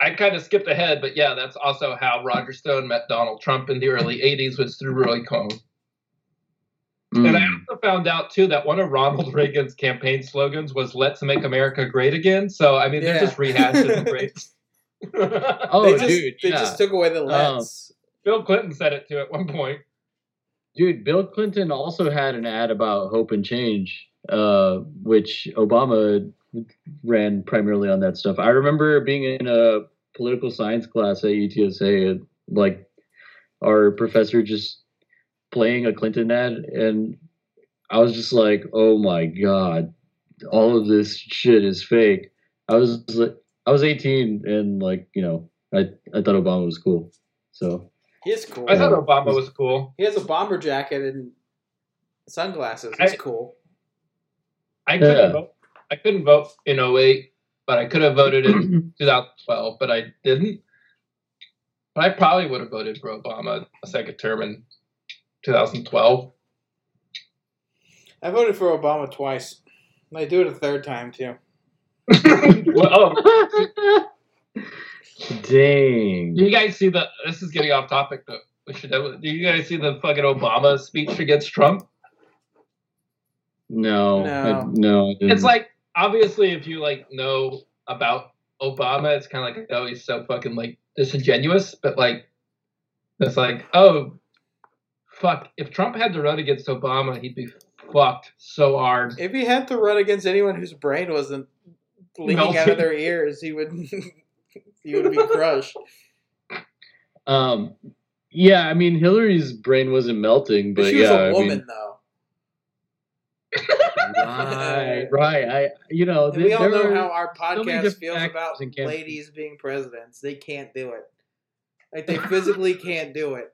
I kind of skipped ahead, but yeah, that's also how Roger Stone met Donald Trump in the early '80s was through Roy Cohn. And I Mm. also found out too that one of Ronald Reagan's campaign slogans was "Let's make America great again." So I mean, Yeah. they're just rehashing the [laughs] great. Oh, they just, dude, they yeah. just took away the let's. Bill Clinton said it too at one point. Dude, Bill Clinton also had an ad about hope and change, uh, which Obama ran primarily on that stuff. I remember being in a political science class at UTSA, and, like our professor just playing a Clinton ad, and I was just like, "Oh my god, all of this shit is fake." I was I was 18, and like you know, I I thought Obama was cool, so. He is cool. I thought Obama was cool. He has a bomber jacket and sunglasses. It's I- cool. I couldn't Yeah. vote. I couldn't vote in 08, but I could have voted in [clears throat] 2012, but I didn't. But I probably would have voted for Obama a second term in 2012. I voted for Obama twice. I do it a third time too. [laughs] Well, [laughs] oh, Dang. do you guys see the? This is getting off topic, but we should. Do you guys see the fucking Obama speech against Trump? No, No. I, no. I. It's like obviously, if you like know about Obama, it's kind of like oh, he's so fucking like disingenuous, but like it's like oh, fuck. If Trump had to run against Obama, he'd be fucked so hard. If he had to run against anyone whose brain wasn't leaking out of their ears, he would [laughs] [laughs] he would be crushed. Um, yeah, I mean Hillary's brain wasn't melting, But but she was yeah, a I woman, mean, though. right, [laughs] right. I, you know, And we all know how our podcast different feels about ladies being presidents. They can't do it. Like they physically can't do it.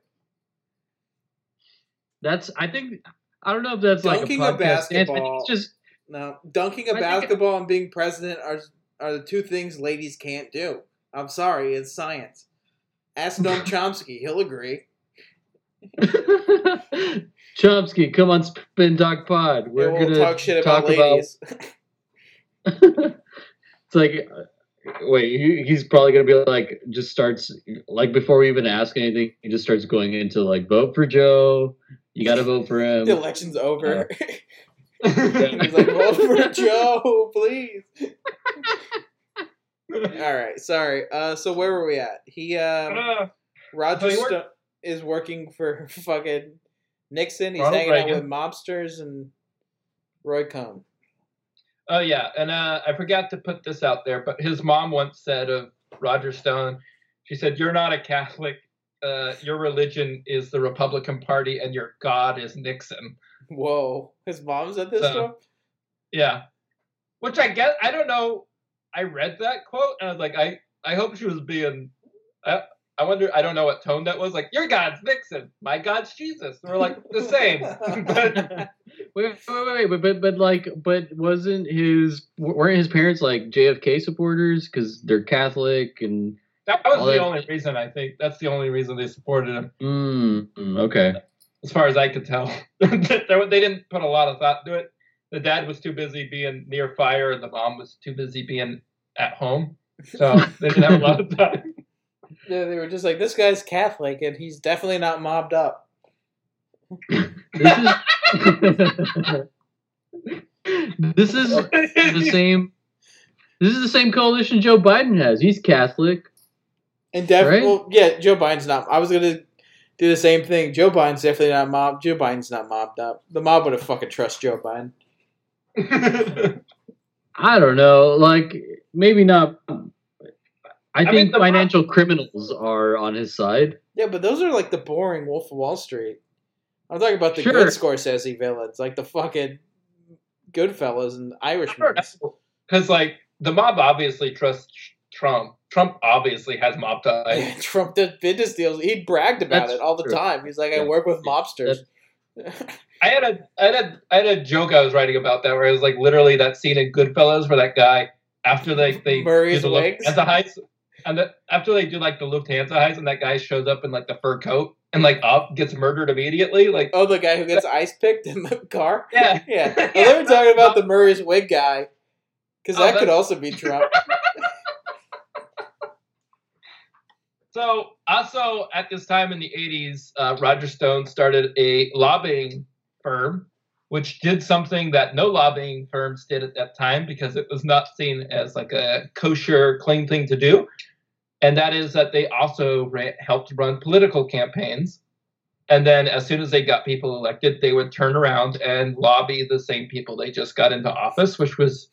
That's I think I don't know if that's Dunking a like a podcast stance. I think basketball. it's just No, dunking a I think- basketball and being president are are the two things ladies can't do. I'm sorry, it's science. Ask Noam [laughs] Chomsky; he'll agree. [laughs] Chomsky, come on, Spin Doc Pod. We're we'll gonna talk shit about ladies. [laughs] it's like, uh, wait, he, he's probably gonna be like, just starts like before we even ask anything, he just starts going into like, vote for Joe. You gotta vote for him. the election's over. Uh, He's like, vote for Joe, please. All right, sorry. Uh, so where were we at? He um, Uh, Roger So he worked- Stone is working for [laughs] fucking Nixon. He's Ronald hanging Reagan. out with mobsters and Roy Cohn. Oh yeah, and uh, I forgot to put this out there, but his mom once said of Roger Stone, she said, "You're not a Catholic. Uh, your religion is the Republican Party, and your God is Nixon." Whoa, his mom said this So- to. Yeah, which I guess I don't know. I read that quote and I was like, I I hope she was being. I I wonder. I don't know what tone that was. Like, your God's Nixon, my God's Jesus. And we're like the same. [laughs] but Wait, wait, wait, wait, but, but but like, but wasn't his weren't his parents like JFK supporters because they're Catholic and that was the that- only reason I think. That's the only reason they supported him. mm, mm, okay. as far as I could tell. [laughs] They didn't put a lot of thought to it. The dad was too busy being near fire, and the mom was too busy being at home. [laughs] So they didn't have a lot of time. Yeah, they were just like, this guy's Catholic and he's definitely not mobbed up. This is this is the same. This is the same coalition Joe Biden has. He's Catholic. And definitely, Right? well, yeah, Joe Biden's not. I was gonna do the same thing. Joe Biden's definitely not mobbed. Joe Biden's not mobbed up. The mob would have fucking trust Joe Biden. [laughs] I don't know. Like maybe not. I, mean, think the- financial criminals are on his side. Yeah, but those are like the boring Wolf of Wall Street. I'm talking about the Sure. good Scorsese villains, like the fucking Goodfellas and Irishmen. Because [laughs] like the mob obviously trusts Trump. Trump obviously has mob ties. [laughs] Trump did business deals. He bragged about That's it all the true. time. He's like, I Yeah. work with mobsters. I had a I had a I had a joke I was writing about that where it was like literally that scene in Goodfellas where that guy after they they Murray's do the wigs? Lufthansa heist and the, after they do like the Lufthansa heist and that guy shows up in like the fur coat and like up gets murdered immediately like oh, the guy who gets ice picked in the car? yeah [laughs] Yeah. [laughs] I thought we were talking about the Murray's wig guy. Because Oh, that could also be Trump. [laughs] So, also at this time in the 80s, uh, Roger Stone started a lobbying firm, which did something that no lobbying firms did at that time because it was not seen as like a kosher, clean thing to do. And that is that they also ra- helped run political campaigns. And then, as soon as they got people elected, they would turn around and lobby the same people they just got into office, which was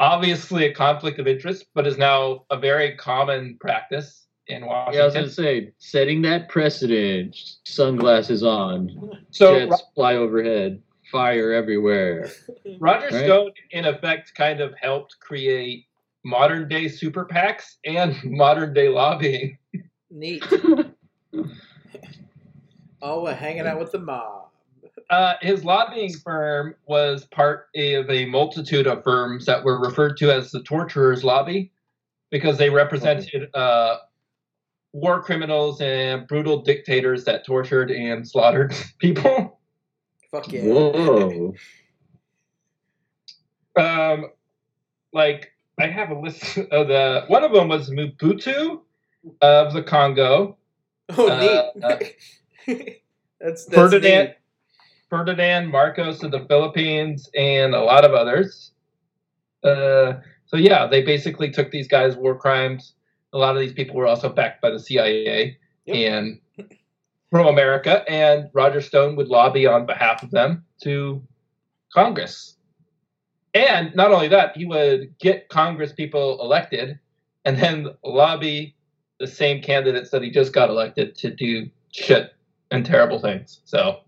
obviously a conflict of interest, but is now a very common practice in Washington. Yeah, I was gonna say setting that precedent. Sunglasses on, so jets fly overhead, fire everywhere. [laughs] Roger Right. Stone, in effect, kind of helped create modern day super PACs and [laughs] modern day lobbying. Neat. [laughs] Oh, we're hanging out with the mob. Uh, his lobbying firm was part of a multitude of firms that were referred to as the Torturers Lobby because they represented uh, war criminals and brutal dictators that tortured and slaughtered [laughs] people. Fuck yeah. Whoa! [laughs] um, like I have a list [laughs] of the one of them was Mobutu of the Congo, Oh, Uh, neat. that's, that's Ferdinand neat. Ferdinand Marcos of the Philippines, and a lot of others. Uh, so yeah, they basically took these guys' war crimes. A lot of these people were also backed by the CIA Yep. and from America, and Roger Stone would lobby on behalf of them to Congress. And not only that, he would get Congress people elected and then lobby the same candidates that he just got elected to do shit and terrible things. So,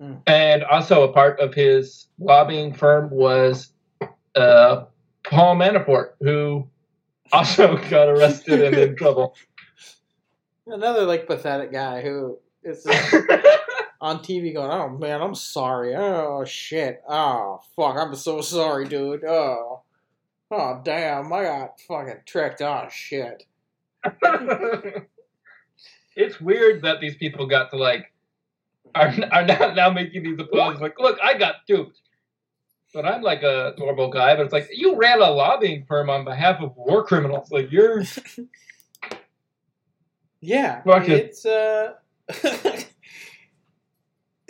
Mm. and also a part of his lobbying firm was uh, Paul Manafort, who also got arrested and in trouble. Another like pathetic guy who is uh, like, [laughs] on TV going, "Oh man, I'm sorry. Oh shit. Oh fuck, I'm so sorry, dude. Oh, oh damn, I got fucking tricked. Oh shit." [laughs] it's weird that these people got to like are are now, now making these apologies like look i got duped but i'm like a normal guy but it's like you ran a lobbying firm on behalf of war criminals like you're [laughs] Yeah, Fuck it. it's uh, [laughs]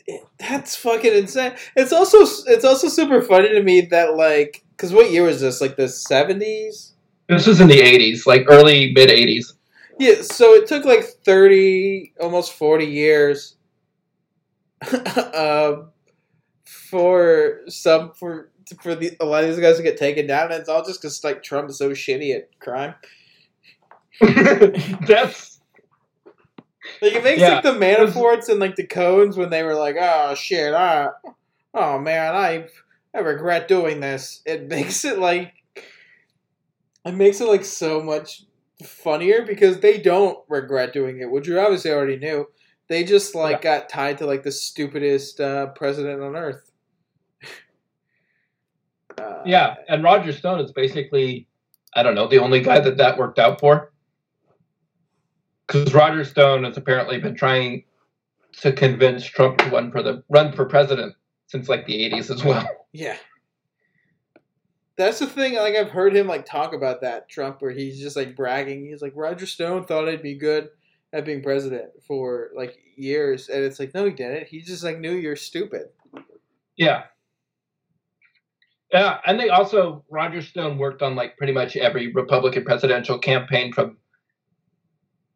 it- that's fucking insane. It's also it's also super funny to me that like, cause what year was this? Like the seventies? this was in the 80s like early mid 80s Yeah, so it took like thirty, almost forty years, [laughs] um, for some for for the a lot of these guys to get taken down, and it's all just because like Trump's so shitty at crime. [laughs] that's Like it makes Yeah. like the Manaforts and like the Cohns when they were like, "Oh shit, I, oh man, I, I regret doing this." It [laughs] makes it like, it makes it like so much funnier because they don't regret doing it, which you obviously already knew. They just like got tied to like the stupidest uh, president on earth. [laughs] Uh, yeah and roger stone is basically i don't know the only guy that that worked out for because roger stone has apparently been trying to convince trump to run for the run for president since like the 80s as well [laughs] Yeah. That's the thing. Like I've heard him like talk about that Trump, where he's just like bragging. He's like Roger Stone thought I'd be good at being president for like years, and it's like no, he didn't. He just like knew you're stupid. Yeah. Yeah, and they also Roger Stone worked on like pretty much every Republican presidential campaign from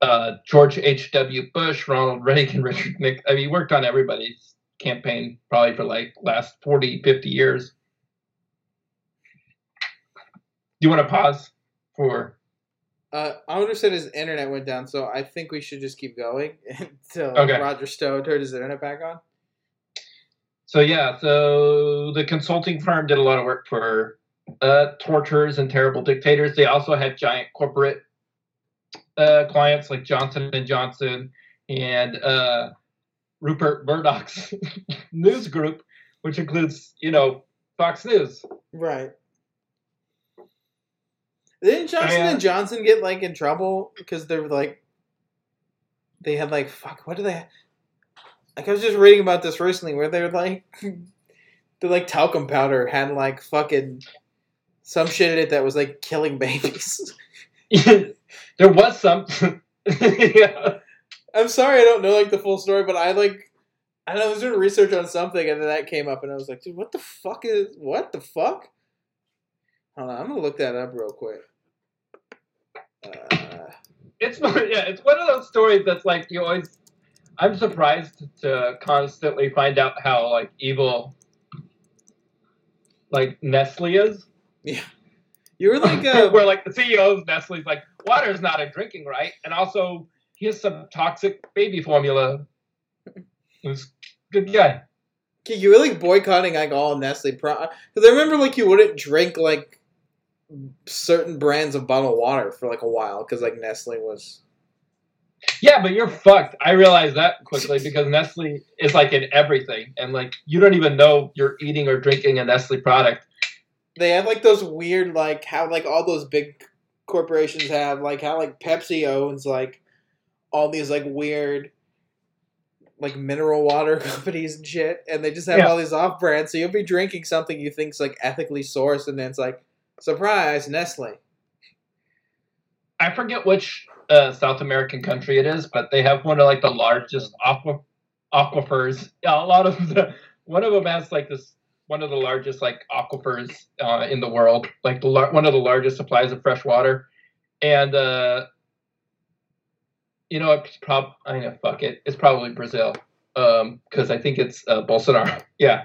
uh, George H. W. Bush, Ronald Reagan, [laughs] Richard Nixon. I mean, he worked on everybody's campaign probably for like last 40, 50 years. Do you want to pause for? Uh, I understand his internet went down, so I think we should just keep going [laughs] until Okay. Roger Stone turned his internet back on. So yeah, so the consulting firm did a lot of work for uh, torturers and terrible dictators. They also had giant corporate uh, clients like Johnson and Johnson and uh, Rupert Murdoch's [laughs] news group, which includes you know Fox News. Right. Didn't Johnson and Johnson get like in trouble because they're like they had like fuck what do they like I was just reading about this recently where they're like [laughs] the like talcum powder had like fucking some shit in it that was like killing [laughs] babies. [laughs] there was some. yeah. I'm sorry I don't know like the full story, but I like I know, I was doing research on something and then that came up and I was like, dude, what the fuck is what the fuck? Hold on, I'm gonna look that up real quick. Uh, it's one- yeah, it's one of those stories that's like you always. I'm surprised to constantly find out how like evil, like Nestle is. Yeah, you were like uh, [laughs] Where like the CEO of Nestle's like water's not a drinking right, and also here's some toxic baby formula. Who's good guy? Okay, you were like boycotting like all Nestle pro because I remember like you wouldn't drink like certain brands of bottled water for like a while because like Nestle was Yeah, but you're fucked. I realized that quickly because Nestle is like in everything, and like you don't even know you're eating or drinking a Nestle product. they have like those weird like how like all those big corporations have like how like Pepsi owns like all these like weird like mineral water [laughs] companies and shit and they just have Yeah. all these off brands so you'll be drinking something you think's like ethically sourced and then it's like surprise Nestle. I forget which uh, South American country it is, but they have one of like the largest aqua aquifers. Yeah, a lot of the one of them has like this one of the largest like aquifers uh, in the world, like the lar- one of the largest supplies of fresh water, and uh, you know it's prob I know fuck it, it's probably Brazil, um, because I think it's uh, Bolsonaro. [laughs] Yeah,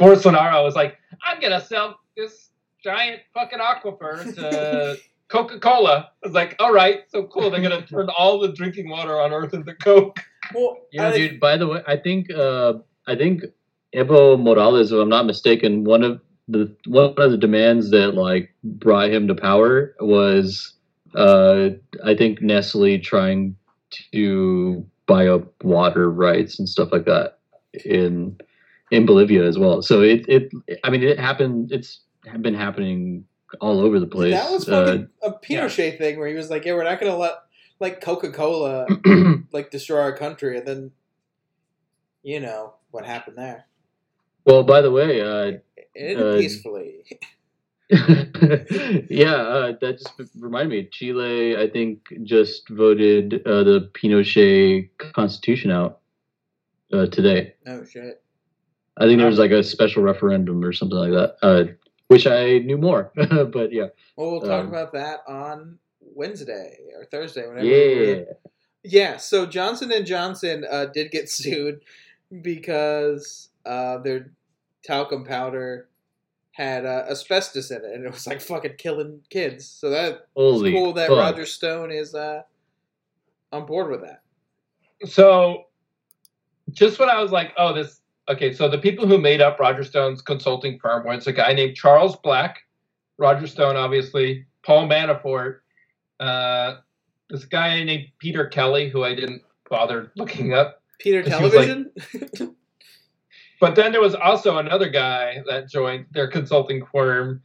Bolsonaro was like, I'm gonna sell this giant fucking aquifer to Coca Cola. I was like, all right, so cool. They're gonna turn all the drinking water on Earth into Coke. Well, Yeah, I- dude. By the way, I think uh, I think Evo Morales, if I'm not mistaken, one of the one of the demands that like brought him to power was, uh, I think Nestle trying to buy up water rights and stuff like that in in Bolivia as well. So it it I mean it happened. It's been happening all over the place. that was Uh, a Pinochet thing where he was like, "Yeah, we're not gonna let like Coca Cola [clears throat] like destroy our country," and then you know what happened there. well, by the way, uh, It Uh, peacefully. [laughs] yeah, uh, that just reminded me. Chile, I think, just voted uh, the Pinochet constitution out uh, today. Oh shit. I think there was like a special referendum or something like that, which I knew more. [laughs] but yeah, Well, we'll talk Um, about that on Wednesday or Thursday, whenever. yeah. Yeah. So Johnson and Johnson uh, did get [laughs] sued because uh, their talcum powder had uh, asbestos in it, and it was like fucking killing kids. So that's Holy cool that fuck. Roger Stone is uh, on board with that. So, just when I was like, oh, this okay. So the people who made up Roger Stone's consulting firm was a guy named Charles Black, Roger Stone, obviously, Paul Manafort, uh, this guy named Peter Kelly, who I didn't bother looking up. Peter was like- Television. [laughs] But then there was also another guy that joined their consulting firm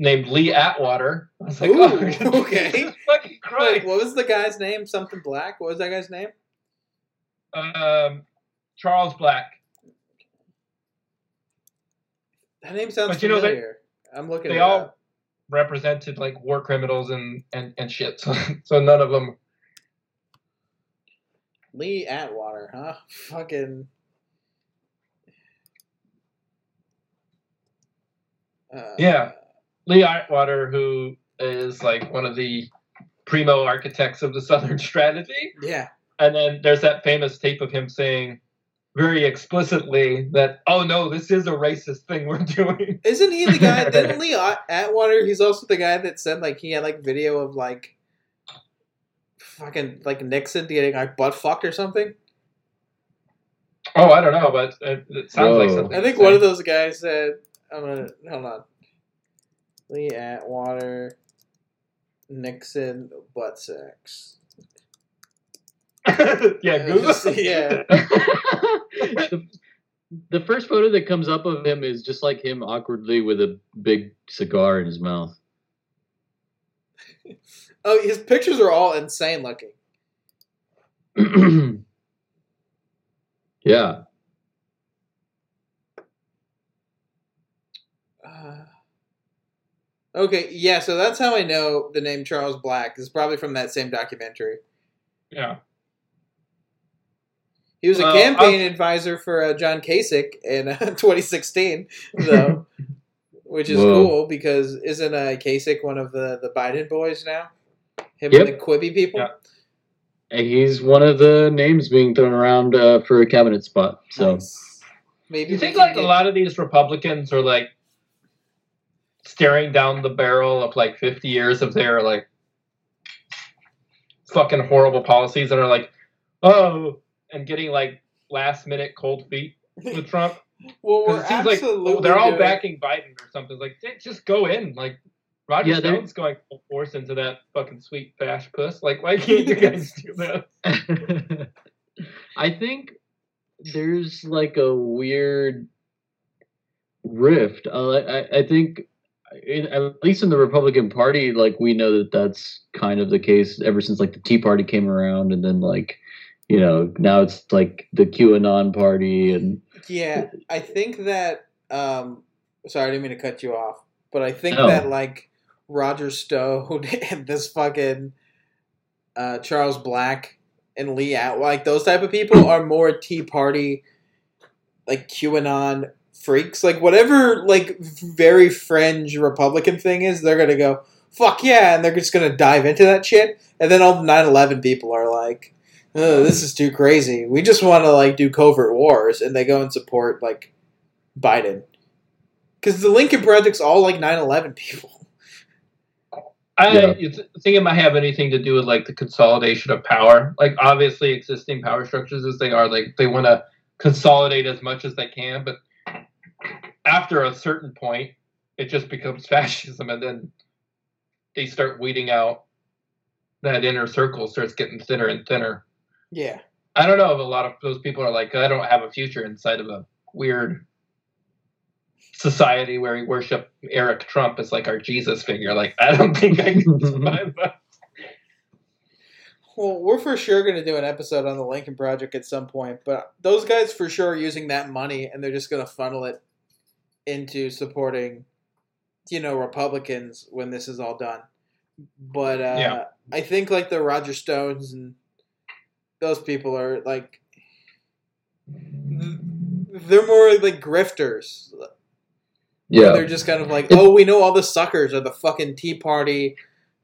named Lee Atwater. I was like, Ooh, oh, [laughs] okay. [laughs] Fucking Wait, what was the guy's name? Something Black. What was that guy's name? Um, Charles Black. That name sounds But you know, they- familiar. I'm looking. they all up. represented like war criminals and and and shit. So [laughs] so none of them. Lee Atwater, huh? Fucking. Uh, Yeah. Lee Atwater, who is like one of the primo architects of the Southern [laughs] Strategy, Yeah. and then there's that famous tape of him saying very explicitly that oh no, this is a racist thing we're [laughs] doing. Isn't he the guy? didn't [laughs] Lee Atwater? He's also the guy that said like he had like video of like fucking like Nixon getting like butt fucked or something. Oh, I don't know, but it, it sounds like something. I think one of those guys said, "I'm gonna hold on." Lee Atwater, Nixon butt sex. [laughs] yeah, Google. yeah. the, [laughs] [laughs] the first photo that comes up of him is just like him awkwardly with a big cigar in his mouth. Oh, his pictures are all insane looking. [clears throat] yeah. Uh, okay, yeah, so that's how I know the name Charles Black is probably from that same documentary. Yeah. He was a Well, campaign I'll- advisor for uh, John Kasich in uh, [laughs] 2016, though, [laughs] which is Whoa. cool because isn't uh, Kasich one of the, the Biden boys now? Him Yep. and the Quibi people? Yeah. And he's one of the names being thrown around uh, for a cabinet spot. So Nice. Maybe you think can like a lot of these Republicans are like staring down the barrel of like 50 years of their like fucking horrible policies and are like, oh, and getting like last minute cold feet with [laughs] Trump? Well, we're it seems like absolutely oh, they're all doing- backing Biden or something. It's like, just go in. Like, Roger Yeah, they're- Stone's going full force into that fucking sweet bash puss. Like, why can't you guys [laughs] do that? [laughs] I think there's like a weird rift. Uh, I, I think, in, at least in the Republican Party, like we know that that's kind of the case ever since like the Tea Party came around, and then like you know now it's like the QAnon Party, and Yeah, I think that. Um, sorry, I didn't mean to cut you off, but I think No. that like Roger Stone [laughs] and this fucking uh, Charles Black and Lee At like those type of people are more Tea Party, like QAnon freaks. Like whatever, like very fringe Republican thing is, they're gonna go fuck yeah, and they're just gonna dive into that shit. And then all the 9/11 people are like, this is too crazy. We just want to like do covert wars, and they go and support like Biden. Because the Lincoln Project's all like 9/11 people. I Yeah. think it might have anything to do with like the consolidation of power. Like obviously existing power structures as they are, like they want to consolidate as much as they can, but after a certain point, it just becomes [laughs] fascism, and then they start weeding out that inner circle starts getting thinner and thinner. Yeah. I don't know if a lot of those people are like, I don't have a future inside of a weird society where we worship Eric Trump as like our Jesus figure. Like, I don't [laughs] think I can [laughs] survive that. Well, we're for sure going to do an episode on the Lincoln Project at some point, but those guys for sure are using that money and they're just going to funnel it into supporting, you know, Republicans when this is all done. But uh, Yeah. I think like the Roger Stones and those people are like, they're more like grifters. Yeah. They're just kind of like, oh, we know all the suckers are the fucking Tea Party,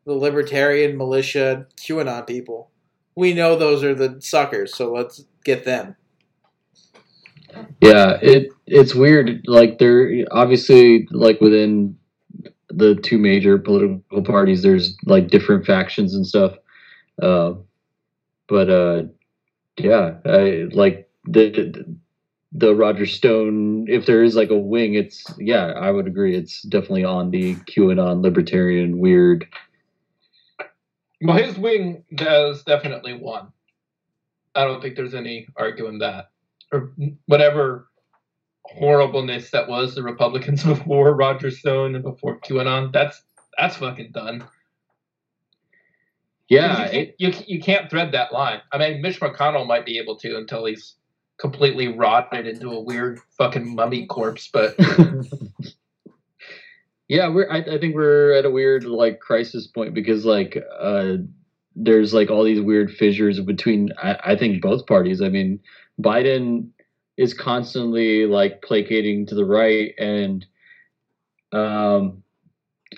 the Libertarian militia, QAnon people. We know those are the suckers, so let's get them. Yeah, it it's weird. Like they're obviously like within the two major political parties, there's like different factions and stuff. Uh, but uh, yeah, I like the the Roger Stone. If there is like a wing, it's yeah, I would agree. It's definitely on the QAnon libertarian weird. Well, his wing does definitely won. I don't think there's any arguing that. Or whatever horribleness that was the Republicans [laughs] before Roger Stone and before QAnon, that's that's fucking done. Yeah, you, it, you, you can't thread that line. I mean, Mitch McConnell might be able to until he's completely rotted into a weird fucking mummy corpse, but [laughs] yeah we're I, I think we're at a weird like crisis point because like uh there's like all these weird fissures between I, I think both parties i mean biden is constantly like placating to the right and um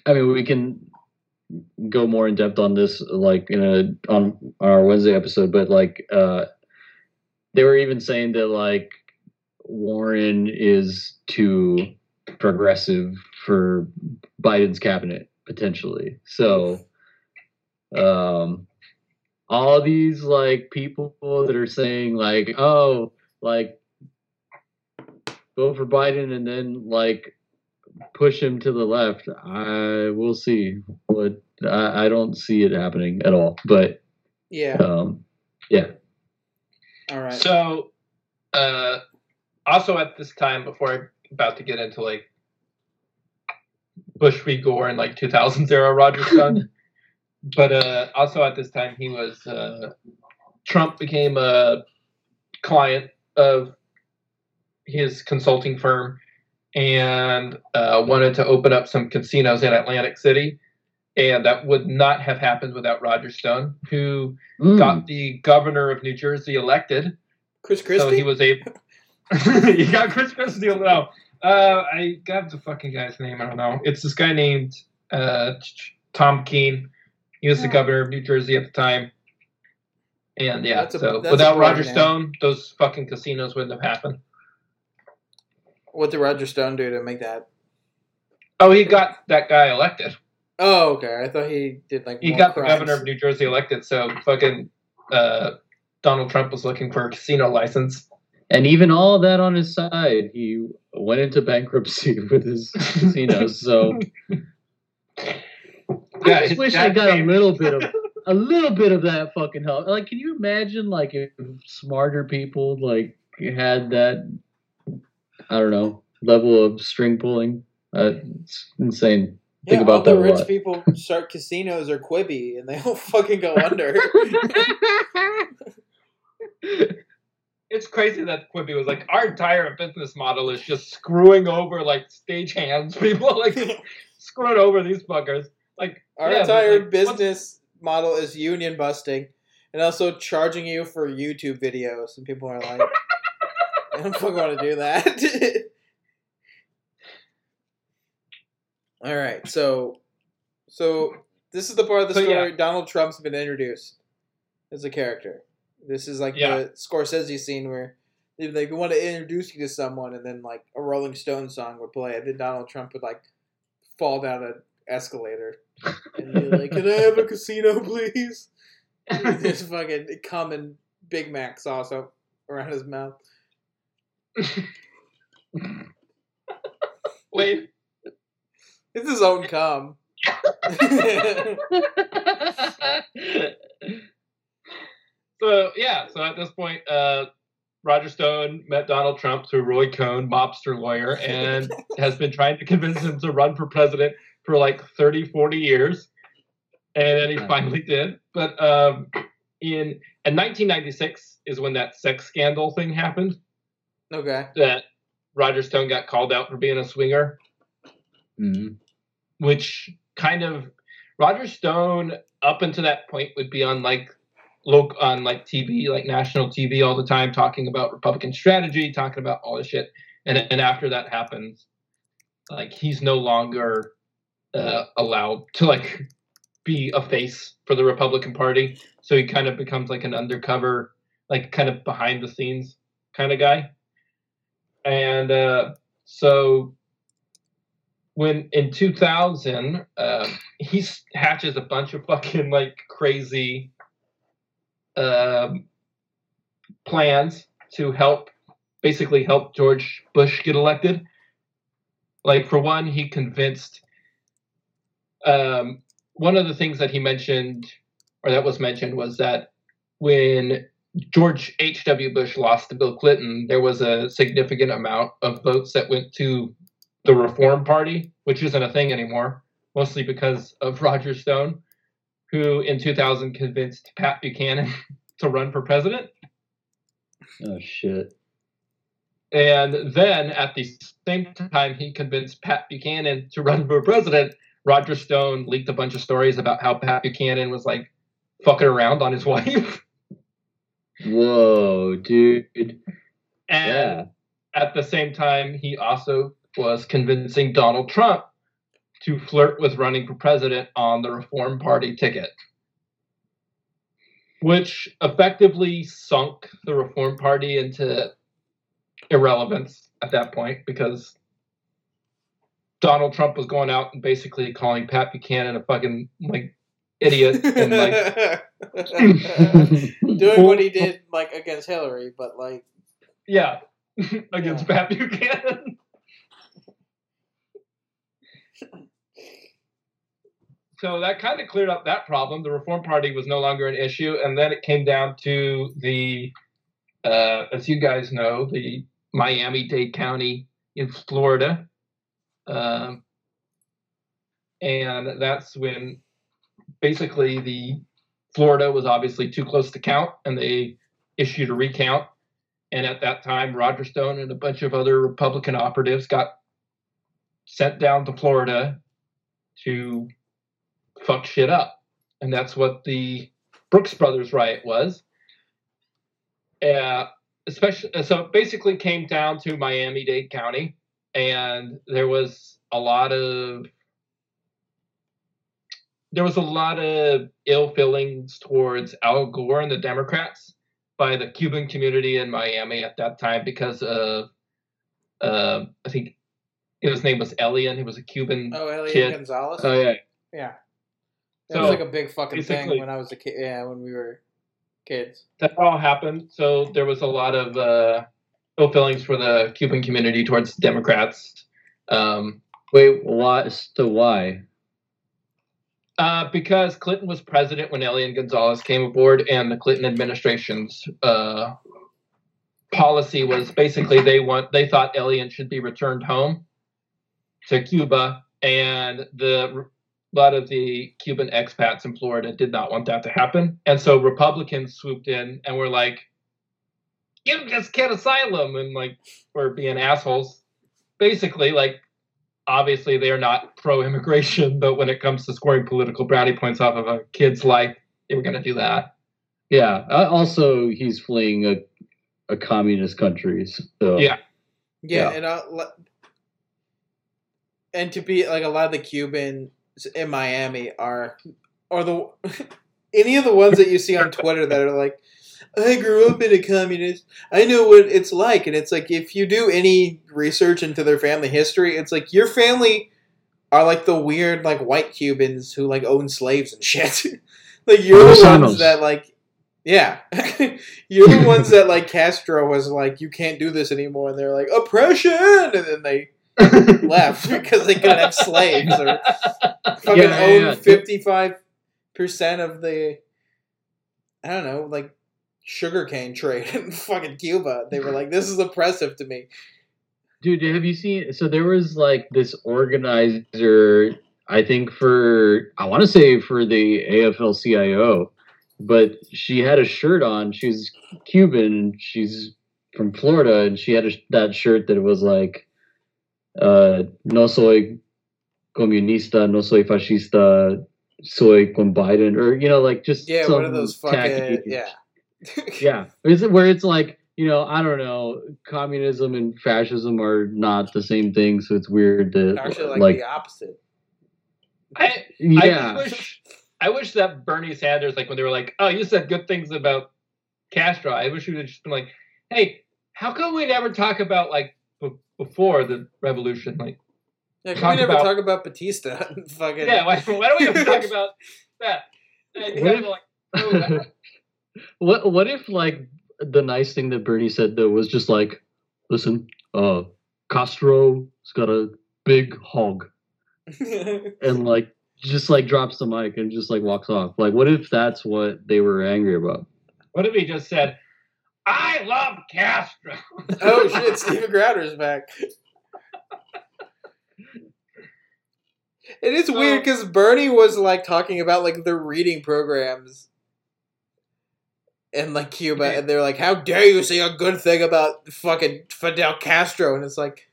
i mean we can go more in depth on this like in a on our wednesday episode but like uh they were even saying that like warren is too progressive for Biden's cabinet potentially. So um all these like people that are saying like oh like vote for Biden and then like push him to the left I will see but I, I don't see it happening at all but Yeah. um yeah All right. So, uh, also at this time, before I'm about to get into like Bush v. Gore and like 2000s era Roger Stone, but uh, also at this time he was uh, Trump became a client of his consulting firm and uh, wanted to open up some casinos in Atlantic City. And that would not have happened without Roger Stone, who Mm. got the governor of New Jersey elected Chris Christie? so he was able. you got Chris Christie. No, uh, I got the fucking guy's name. I don't know. It's this guy named uh, Tom Kean. He was the governor of New Jersey at the time. And yeah, a- so without Roger name. Stone, those fucking casinos wouldn't have happened. What did Roger Stone do to make that? Oh, he got that guy elected. Oh, okay. I thought he did like He more got crimes. the governor of New Jersey elected. So fucking uh, Donald Trump was looking for a casino license. and even all that on his side he went into bankruptcy [laughs] with his casinos so [laughs] Yeah, I just wish I dad got a little bit of [laughs] a little bit of that fucking help. Like, can you imagine like if smarter people like had that? I don't know level of string pulling. Uh, it's insane. Yeah, Think about all the that a rich lot. people start [laughs] casinos or Quibi, and they all [laughs] fucking go under. [laughs] it's crazy that Quibi was like, our entire business model is just screwing over like stagehands people, like screwing over these fuckers. Like Our yeah, entire like, business model is union busting, and also charging you for YouTube videos. And people are like, "I don't fucking want to do that." [laughs] All right, so, so this is the part of the So, story. yeah. Donald Trump's been introduced as a character. This is like Yeah. the Scorsese scene where if they want to introduce you to someone, and then like a Rolling Stone song would play, and then Donald Trump would like fall down an escalator, and be like, "Can I have a casino, please?" And [laughs] Just fucking and Big Mac sauce up around his mouth. Wait. It's his own cum. [laughs] so yeah, so at this point, uh, Roger Stone met Donald Trump through Roy Cohn, mobster lawyer, and [laughs] has been trying to convince him to run for president for like 30, 40 years. And then he finally did. But um, in, in 1996 is when that sex scandal thing happened okay. that Roger Stone got called out for being a swinger. Mhm. which kind of Roger Stone up until that point would be on like local on like TV, like national TV all the time, talking about Republican strategy, talking about all this shit. And and after that happens, like he's no longer uh, allowed to like be a face for the Republican Party. So he kind of becomes like an undercover, like kind of behind the scenes kind of guy. And uh, so when in 2000 um, he hatches a bunch of fucking like crazy um, plans to help basically help george bush get elected. Like for one he convinced um, one of the things that he mentioned or that was mentioned was that when george h.w bush lost to bill clinton there was a significant amount of votes that went to the Reform Party, which isn't a thing anymore, mostly because of [laughs] Roger Stone, who in 2000 convinced Pat Buchanan [laughs] to run for president. Oh shit. And then at the same time, he convinced Pat Buchanan to run for president. Roger Stone leaked a bunch of stories about how Pat Buchanan was like fucking around on his [laughs] wife. Whoa, dude. And Yeah. at the same time, he also was convincing Donald Trump to flirt with running for president on the Reform Party ticket, which effectively sunk the Reform Party into irrelevance at that point because Donald Trump was going out and basically calling Pat Buchanan a fucking like idiot [laughs] and like [laughs] Doing what he did like against Hillary, but like yeah [laughs] against Pat Buchanan. so that kind of cleared up that problem. The Reform Party was no longer an issue, and then it came down to the, uh, as you guys know, the Miami-Dade County in Florida, um, and that's when basically the Florida was obviously too close to count, and they issued a recount. And at that time, Roger Stone and a bunch of other Republican operatives got sent down to Florida to fuck shit up. And that's what the Brooks Brothers riot was. Uh, especially, so it basically came down to Miami Dade County, and there was a lot of there was a lot of ill feelings towards Al Gore and the Democrats by the Cuban community in Miami at that time because of uh, I think his name was Elian. He was a Cuban. oh Elian Kid. Gonzalez. Oh yeah. yeah. That So, was like a big fucking thing when I was a kid. Yeah, when we were kids. that all happened. So there was a lot of uh, ill feelings for the Cuban community towards Democrats. Um, Wait, why? So why? Uh, because Clinton was president when Elian Gonzalez came aboard, and the Clinton administration's uh, policy was basically they want they thought Elian should be returned home to Cuba, and the a lot of the Cuban expats in Florida did not want that to happen, and so Republicans swooped in and were like, "Give this kid asylum," and like were being assholes. Basically, like obviously they're not pro-immigration, [laughs] but when it comes to scoring political brownie points off of a kid's life, they were going to do that. Yeah. Uh, also, he's fleeing a a communist country. So Yeah. Yeah, Yeah. and uh, and to be like a lot of the Cubans in Miami are, or the [laughs] any of the ones that you see on Twitter that are like, I grew up in a communist. I know what it's like, and it's like if you do any research into their family history, it's like your family are like the weird like white Cubans who like own slaves and shit. [laughs] like you're the ones that like, yeah, [laughs] you're the ones [laughs] that like Castro was like, you can't do this anymore, and they're like oppression, and then they left because they couldn't have slaves or fucking Yeah, yeah, yeah. own fifty five percent of the I don't know, like sugarcane trade [laughs] in fucking Cuba. They were like, This is oppressive to me. Dude, have you seen? So there was like this organizer, I think for I want to say for the AFL-CIO, but she had a shirt on. She's Cuban. She's from Florida, and she had a, that shirt that was like, uh, "No soy comunista, no soy fascista, soy con Biden," or you know, like just Yeah, some one of those fucking yeah. Yeah [laughs] is it where it's like you know i don't know communism and fascism are not the same thing so it's weird to Actually like, like the opposite. I, yeah I wish I wish that Bernie Sanders, like when they were like, "Oh, you said good things about Castro," I wish we would just been like, "Hey, how come we never talk about like b- before the revolution? Like, Yeah, can we never about- talk about Batista? [laughs] fucking yeah, why, why don't we ever talk about that?" [laughs] And you What guys are like, "Oh, that- what what if like the nice thing that bernie said though was just like listen uh castro's got a big hog [laughs] and like just like drops the mic and just like walks off like what if that's what they were angry about what if he just said, "I love Castro"? [laughs] oh shit, Steven Crowder's back. It is So- weird because Bernie was like talking about like the reading programs in like Cuba, and they're like, "How dare you say a good thing about fucking Fidel Castro?" And it's like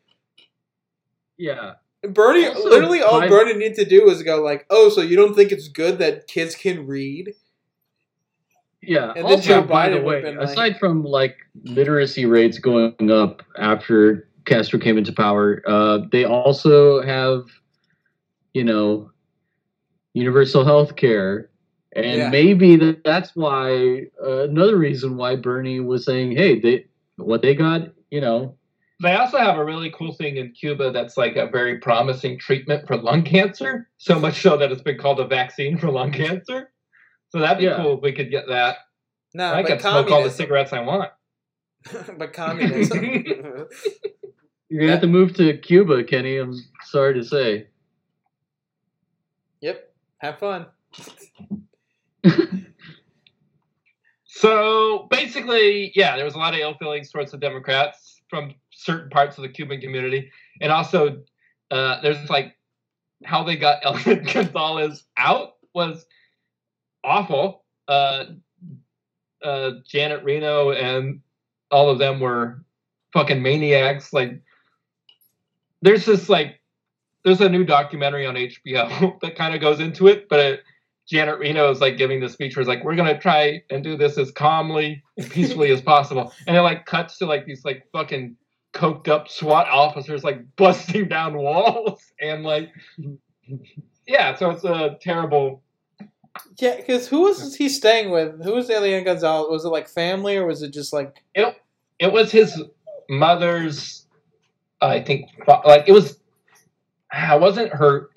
yeah Bernie, Also, literally all Bernie needs to do is go like, "Oh, so you don't think it's good that kids can read?" Yeah. And then also, by the way, been like- aside from like literacy rates going up after Castro came into power, uh, they also have, you know, universal health care. And Yeah. maybe that, that's why uh, another reason why Bernie was saying, "Hey, they what they got, you know, They also have a really cool thing in Cuba that's like a very promising treatment for lung cancer. So much so that it's been called a vaccine for lung cancer. So that'd be Yeah. cool if we could get that. No, I but can smoke all the cigarettes I want. [laughs] [laughs] but communism. [laughs] you're gonna have to move to Cuba, Kenny." I'm sorry to say. yep. Have fun. So basically, yeah, there was a lot of ill feelings towards the Democrats from certain parts of the Cuban community, and also uh, there's like how they got [laughs] Elian Gonzalez out was awful. Uh, uh, Janet Reno and all of them were fucking maniacs. Like, there's this like, there's a new documentary on HBO [laughs] that kind of goes into it, but it, Janet Reno is like giving the speech where it's like, we're gonna try and do this as calmly and peacefully as possible. [laughs] And it like cuts to like these like fucking coked up SWAT officers like [laughs] busting down walls and like yeah, so it's a terrible Yeah, because who was he staying with? Who was Elian Gonzalez? Was it like family or was it just like? it It was his mother's I think like it was ah, I wasn't her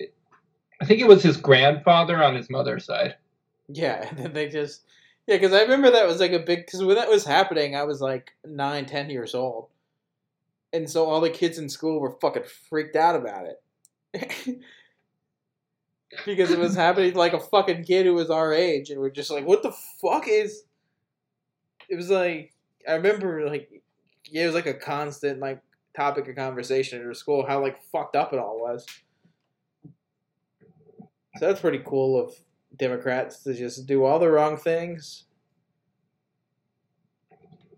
I think it was his grandfather on his mother's side. Yeah, [laughs] and they just yeah, because I remember that was like a big because when that was happening, I was like nine, ten years old, and so all the kids in school were fucking freaked out about it [laughs] because it was happening like a fucking kid who was our age, and we're just like, what the fuck is? It was like I remember like yeah, it was like a constant like topic of conversation at our school how like fucked up it all was. So that's pretty cool of Democrats to just do all the wrong things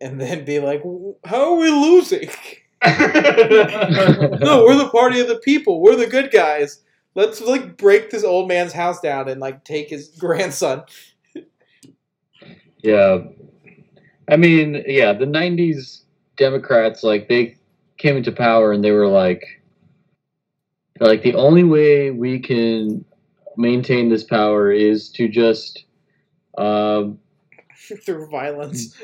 and then be like, "How are we losing?" [laughs] no, we're the party of the people. We're the good guys. Let's like break this old man's house down and like take his [laughs] grandson. Yeah. I mean, yeah, the 90s Democrats, like, they came into power and they were like, like, the only way we can maintain this power is to just uh, [laughs] through violence.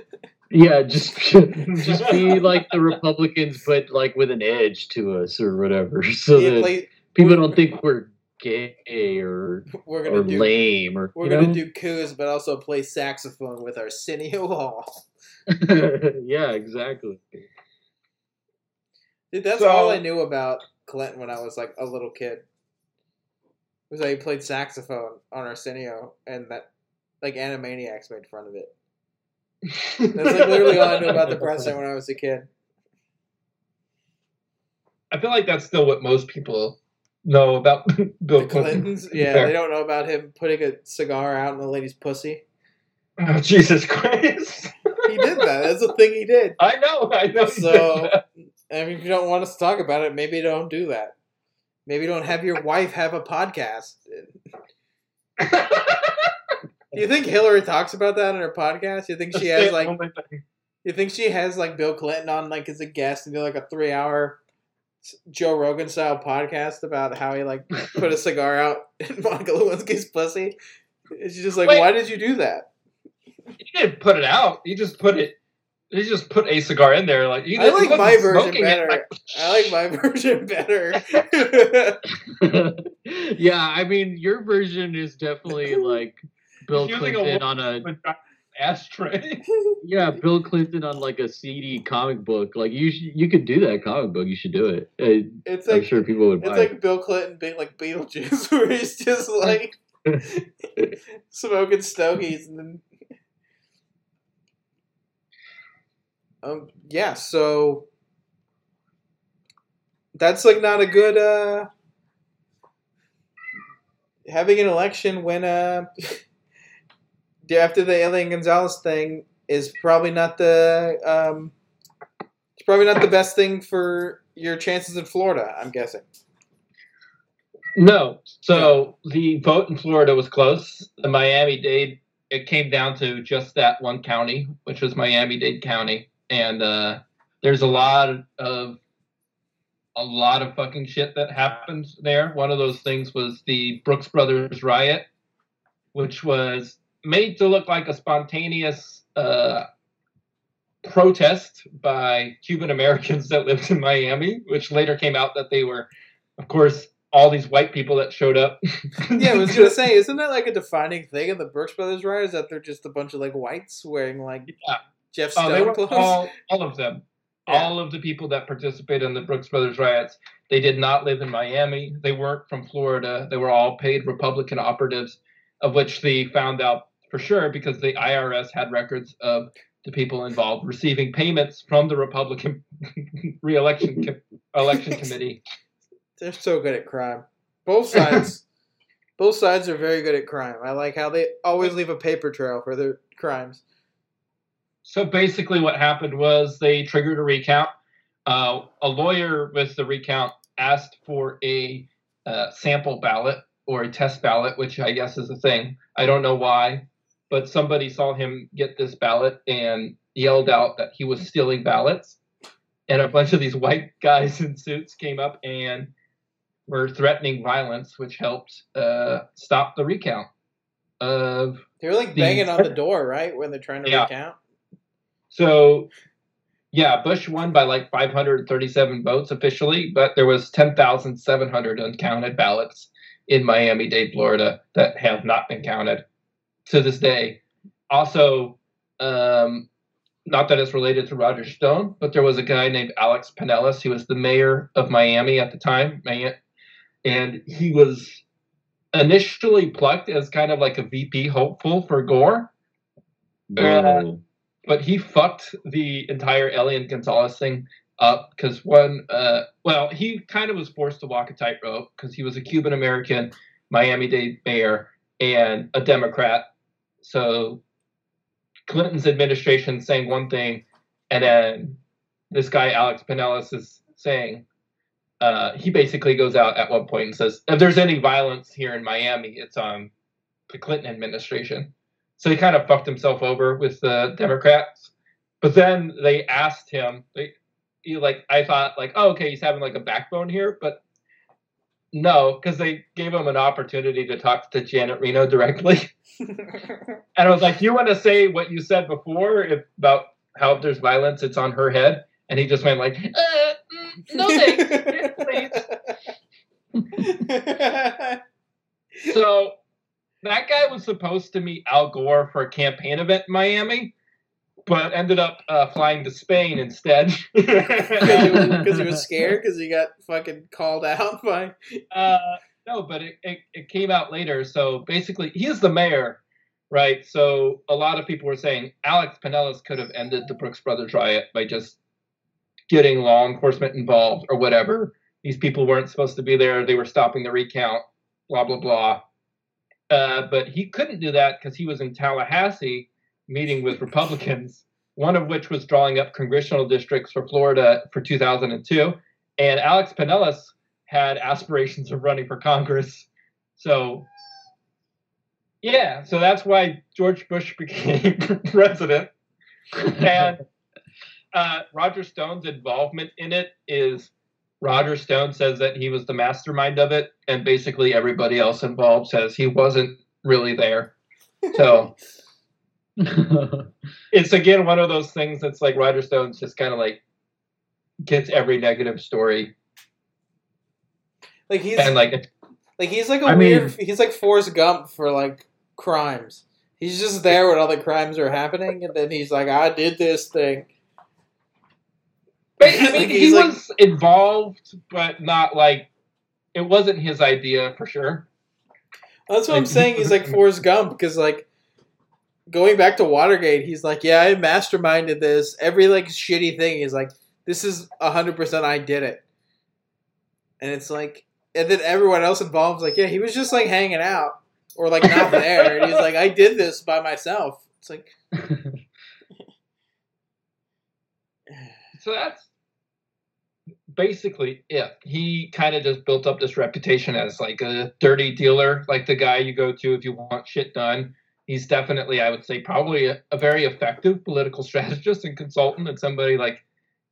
Yeah, just [laughs] just be [laughs] like the Republicans, but like with an edge to us or whatever, so Yeah, that play- people don't think we're gay or we're or gonna do lame or we're you gonna know? do coups, but also play saxophone with Arsenio Hall. yeah, exactly. Dude, that's So- all I knew about Clinton when I was like a little kid. Was that he played saxophone on Arsenio, and that like Animaniacs made fun of it. That's like literally all I knew about the president when I was a kid. I feel like that's still what most people know about [laughs] Bill The Clinton. Clintons, yeah, they don't know about him putting a cigar out in a lady's pussy. Oh, Jesus Christ! He did that. That's a thing he did. I know, I know. So. I mean, if you don't want us to talk about it, maybe don't do that. Maybe don't have your wife have a podcast. Do [laughs] you think Hillary talks about that in her podcast? You think she has like. Oh you think she has like Bill Clinton on like as a guest and do like a three hour Joe Rogan style podcast about how he like put a [laughs] cigar out in Monica Lewinsky's pussy? She's just like, Wait. why did you do that? He didn't put it out. He just put it. He just put a cigar in there. Like he I didn't- like he my wasn't version smoking it, better. like, I like my [laughs] version better. [laughs] yeah, I mean, your version is definitely like Bill He's using a Clinton on a with ashtray. [laughs] yeah, Bill Clinton on like a seedy comic book. Like you, sh- you could do that comic book. You should do it. Uh, it's I'm like sure people would it's buy like Bill Clinton being like Beetlejuice, where he's just like smoking stogies and then um yeah so that's like not a good uh having an election when uh [laughs] after the Elian Gonzalez thing is probably not the um it's probably not the best thing for your chances in Florida I'm guessing No. So the vote in Florida was close. The Miami Dade it came down to just that one county, which was Miami Dade County, and uh, there's a lot of a lot of fucking shit that happened there. One of those things was the Brooks Brothers riot, which was made to look like a spontaneous uh, protest by Cuban Americans that lived in Miami, which later came out that they were, of course, all these white people that showed up. Yeah, I was gonna [laughs] say, isn't that like a defining thing of the Brooks Brothers riots that they're just a bunch of like whites wearing like Yeah. Jeff Oh, they were all, all of them. Yeah. All of the people that participated in the Brooks Brothers riots, they did not live in Miami. They weren't from Florida. They were all paid Republican operatives, of which they found out for sure because the IRS had records of the people involved receiving payments from the Republican [laughs] reelection co- election [laughs] committee. They're so good at crime. Both sides, both sides are very good at crime. I like how they always leave a paper trail for their crimes. So basically, what happened was they triggered a recount. Uh, a lawyer with the recount asked for a uh, sample ballot or a test ballot, which I guess is a thing. I don't know why, but somebody saw him get this ballot and yelled out that he was stealing ballots. And a bunch of these white [laughs] guys in suits came up and were threatening violence, which helped uh, stop the recount of They're like The- banging on the door, right, when they're trying to Yeah. recount. So, yeah, Bush won by like 537 votes officially, but there was 10,700 uncounted ballots in Miami-Dade, Florida, that have not been counted to this day. Also, um, not that it's related to Roger Stone, but there was a guy named Alex Penelas who was the mayor of Miami at the time, and he was initially plucked as kind of like a VP hopeful for Gore Whoa. But he fucked the entire Elian Gonzalez thing up because one, uh, well, he kind of was forced to walk a tightrope because he was a Cuban American Miami Dade mayor and a Democrat. So Clinton's administration saying one thing, and then this guy Alex Penelas is saying. Uh, he basically goes out at one point and says, "If there's any violence here in Miami, it's on the Clinton administration." So he kind of fucked himself over with the Democrats. But then they asked him, they, he like, I thought like, oh, okay, he's having like a backbone here. But no, because they gave him an opportunity to talk to Janet Reno directly. [laughs] and I was like, "You want to say what you said before if, about how if there's violence, it's on her head?" And he just went like, uh, mm, "No thanks, please." [laughs] [laughs] So that guy was supposed to meet Al Gore for a campaign event in Miami, but ended up uh, flying to Spain instead. [laughs] [laughs] Because he was [laughs] scared because he got fucking called out by. Uh, no, but it, it, it came out later. So basically, he's the mayor, right? So a lot of people were saying Alex Penelas could have ended the Brooks Brothers riot by just getting law enforcement involved or whatever. These people weren't supposed to be there. They were stopping the recount, blah, blah, blah. Uh, but he couldn't do that because he was in Tallahassee meeting with Republicans, one of which was drawing up congressional districts for Florida for 2002. And Alex Penelas had aspirations of running for Congress. So, yeah, so that's why George Bush [laughs] became president. And uh, Roger Stone's involvement in it is Roger Stone says that he was the mastermind of it, and basically everybody else involved says he wasn't really there. So [laughs] it's again one of those things that's like Roger Stone's just kind of like gets every negative story Like he's and like like he's like a I weird. mean- he's like Forrest Gump for like crimes. He's just there when all the crimes are happening, and then he's like, "I did this thing." But, I mean, Like, he like- was involved, but not like it wasn't his idea for sure. That's what I'm saying. He's like [laughs] Forrest Gump because like going back to Watergate, he's like, "Yeah, I masterminded this. Every like shitty thing." is like, "This is hundred percent. I did it." And it's like, and then everyone else involved is like, "Yeah, he was just like hanging out or like not [laughs] there." and he's like, "I did this by myself." It's like, [laughs] [sighs] So that's basically it. He kind of just built up this reputation as like a dirty dealer, like the guy you go to if you want shit done. He's definitely, I would say, probably a, a very effective political [laughs] strategist and consultant, and somebody like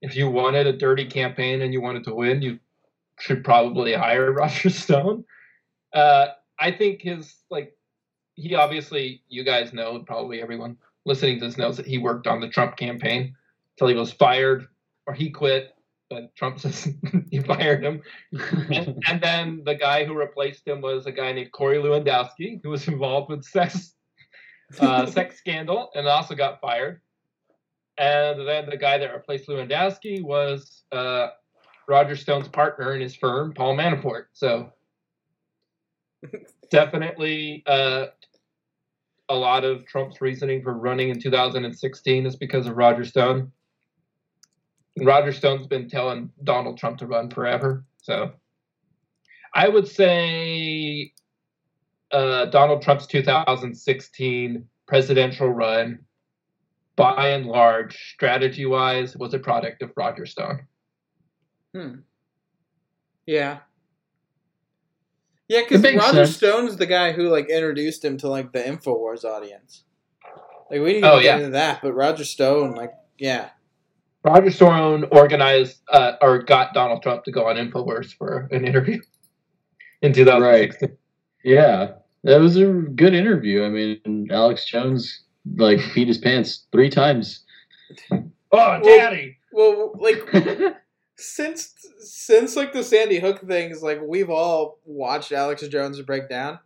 if you wanted a dirty campaign and you wanted to win, you should probably hire [laughs] Roger Stone. Uh, I think his like he obviously you guys know probably everyone listening to this knows that he worked on the Trump campaign until he was fired or he quit, but Trump says [laughs] he fired him. And, [laughs] and then the guy who replaced him was a guy named Corey Lewandowski, who was involved with sex uh, [laughs] sex scandal and also got fired. And then the guy that replaced Lewandowski was uh, Roger Stone's partner in his firm, Paul Manafort. So definitely uh, a lot of Trump's reasoning for running in 2016 is because of Roger Stone. Roger Stone's been telling Donald Trump to run forever. So I would say uh, Donald Trump's 2016 presidential run, by and large, strategy wise, was a product of Roger Stone. hmm, yeah, yeah, because Roger sense. Stone's the guy who like introduced him to like the Infowars audience. Like we didn't Oh, get yeah. into that, but Roger Stone, like, yeah. Roger Stone organized uh, or got Donald Trump to go on InfoWars for an interview [laughs] in 2016. yeah, that was a good interview. I mean, Alex Jones like peed his pants three times. Oh, daddy! Well, like [laughs] since since like the Sandy Hook things, like we've all watched Alex Jones break down,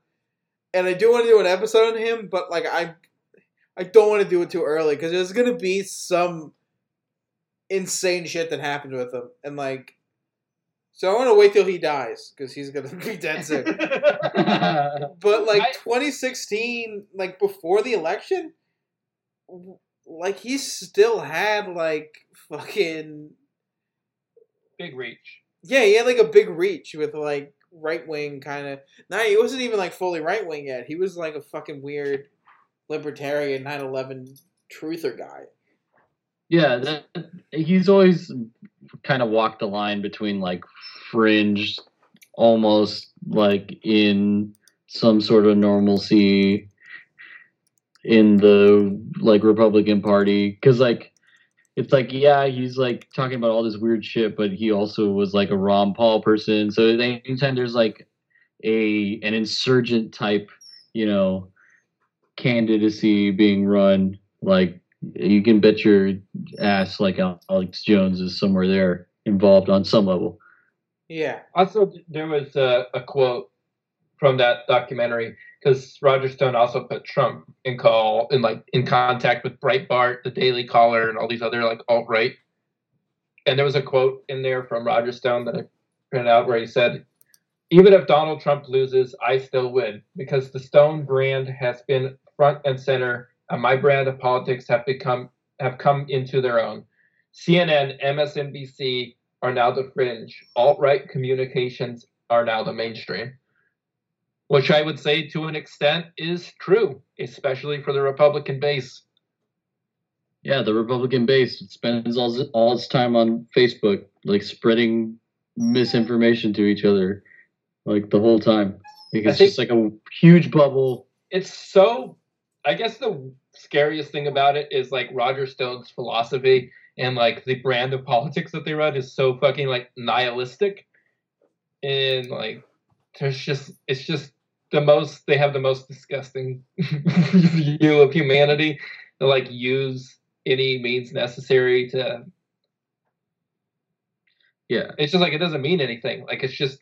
and I do want to do an episode on him, but like I, I don't want to do it too early because there's gonna be some insane shit that happened with him, and like, so I want to wait till he dies because he's gonna [laughs] be dead soon. [laughs] But like I- 2016, like before the election, like he still had like fucking Big reach. yeah, he had like a big reach with like right wing kind of. Nah, he wasn't even like fully right wing yet. He was like a fucking weird libertarian 9/11 truther guy. Yeah, that, he's always kind of walked the line between like fringe, almost like in some sort of normalcy in the like Republican Party, because like it's like yeah, he's like talking about all this weird shit, but he also was like a Ron Paul person. So anytime there's like a an insurgent type, you know, candidacy being run, like you can bet your ass like Alex Jones is somewhere there involved on some level. Yeah. Also, there was a, a quote from that documentary because Roger Stone also put Trump in call in like in contact with Breitbart, the Daily Caller, and all these other like alt right. And there was a quote in there from Roger Stone that I printed out where he said, "Even if Donald Trump loses, I still win because the Stone brand has been front and center, and my brand of politics have become have come into their own. CNN, MSNBC are now the fringe. Alt right communications are now the mainstream." which I would say to an extent is true, especially for the Republican base. Yeah, the Republican base spends all, all its time on Facebook, like spreading misinformation to each other, like the whole time. Like, it's just like a huge bubble. It's so. I guess the scariest thing about it is like Roger Stone's philosophy and like the brand of politics that they run is so fucking like nihilistic, and like there's just it's just the most they have the most disgusting [laughs] view of humanity to like use any means necessary to yeah it's just like it doesn't mean anything. Like it's just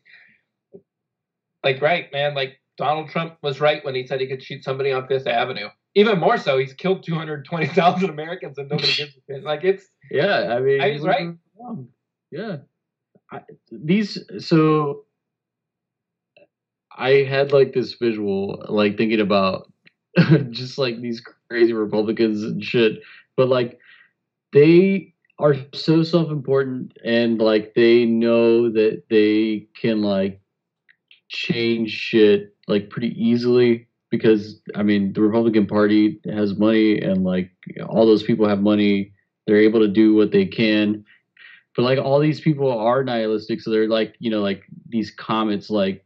like right man like donald trump was right when he said he could shoot somebody on fifth avenue even more so he's killed 220000 americans and nobody gives a shit. Like it's yeah i mean he's right? yeah. I, these so I had like this visual, like thinking about [laughs] just like these crazy Republicans and shit, but like they are so self-important and like they know that they can like change shit like pretty easily because I mean the Republican Party has money and like all those people have money. They're able to do what they can. But like all these people are nihilistic, so they're like, you know, like these comets like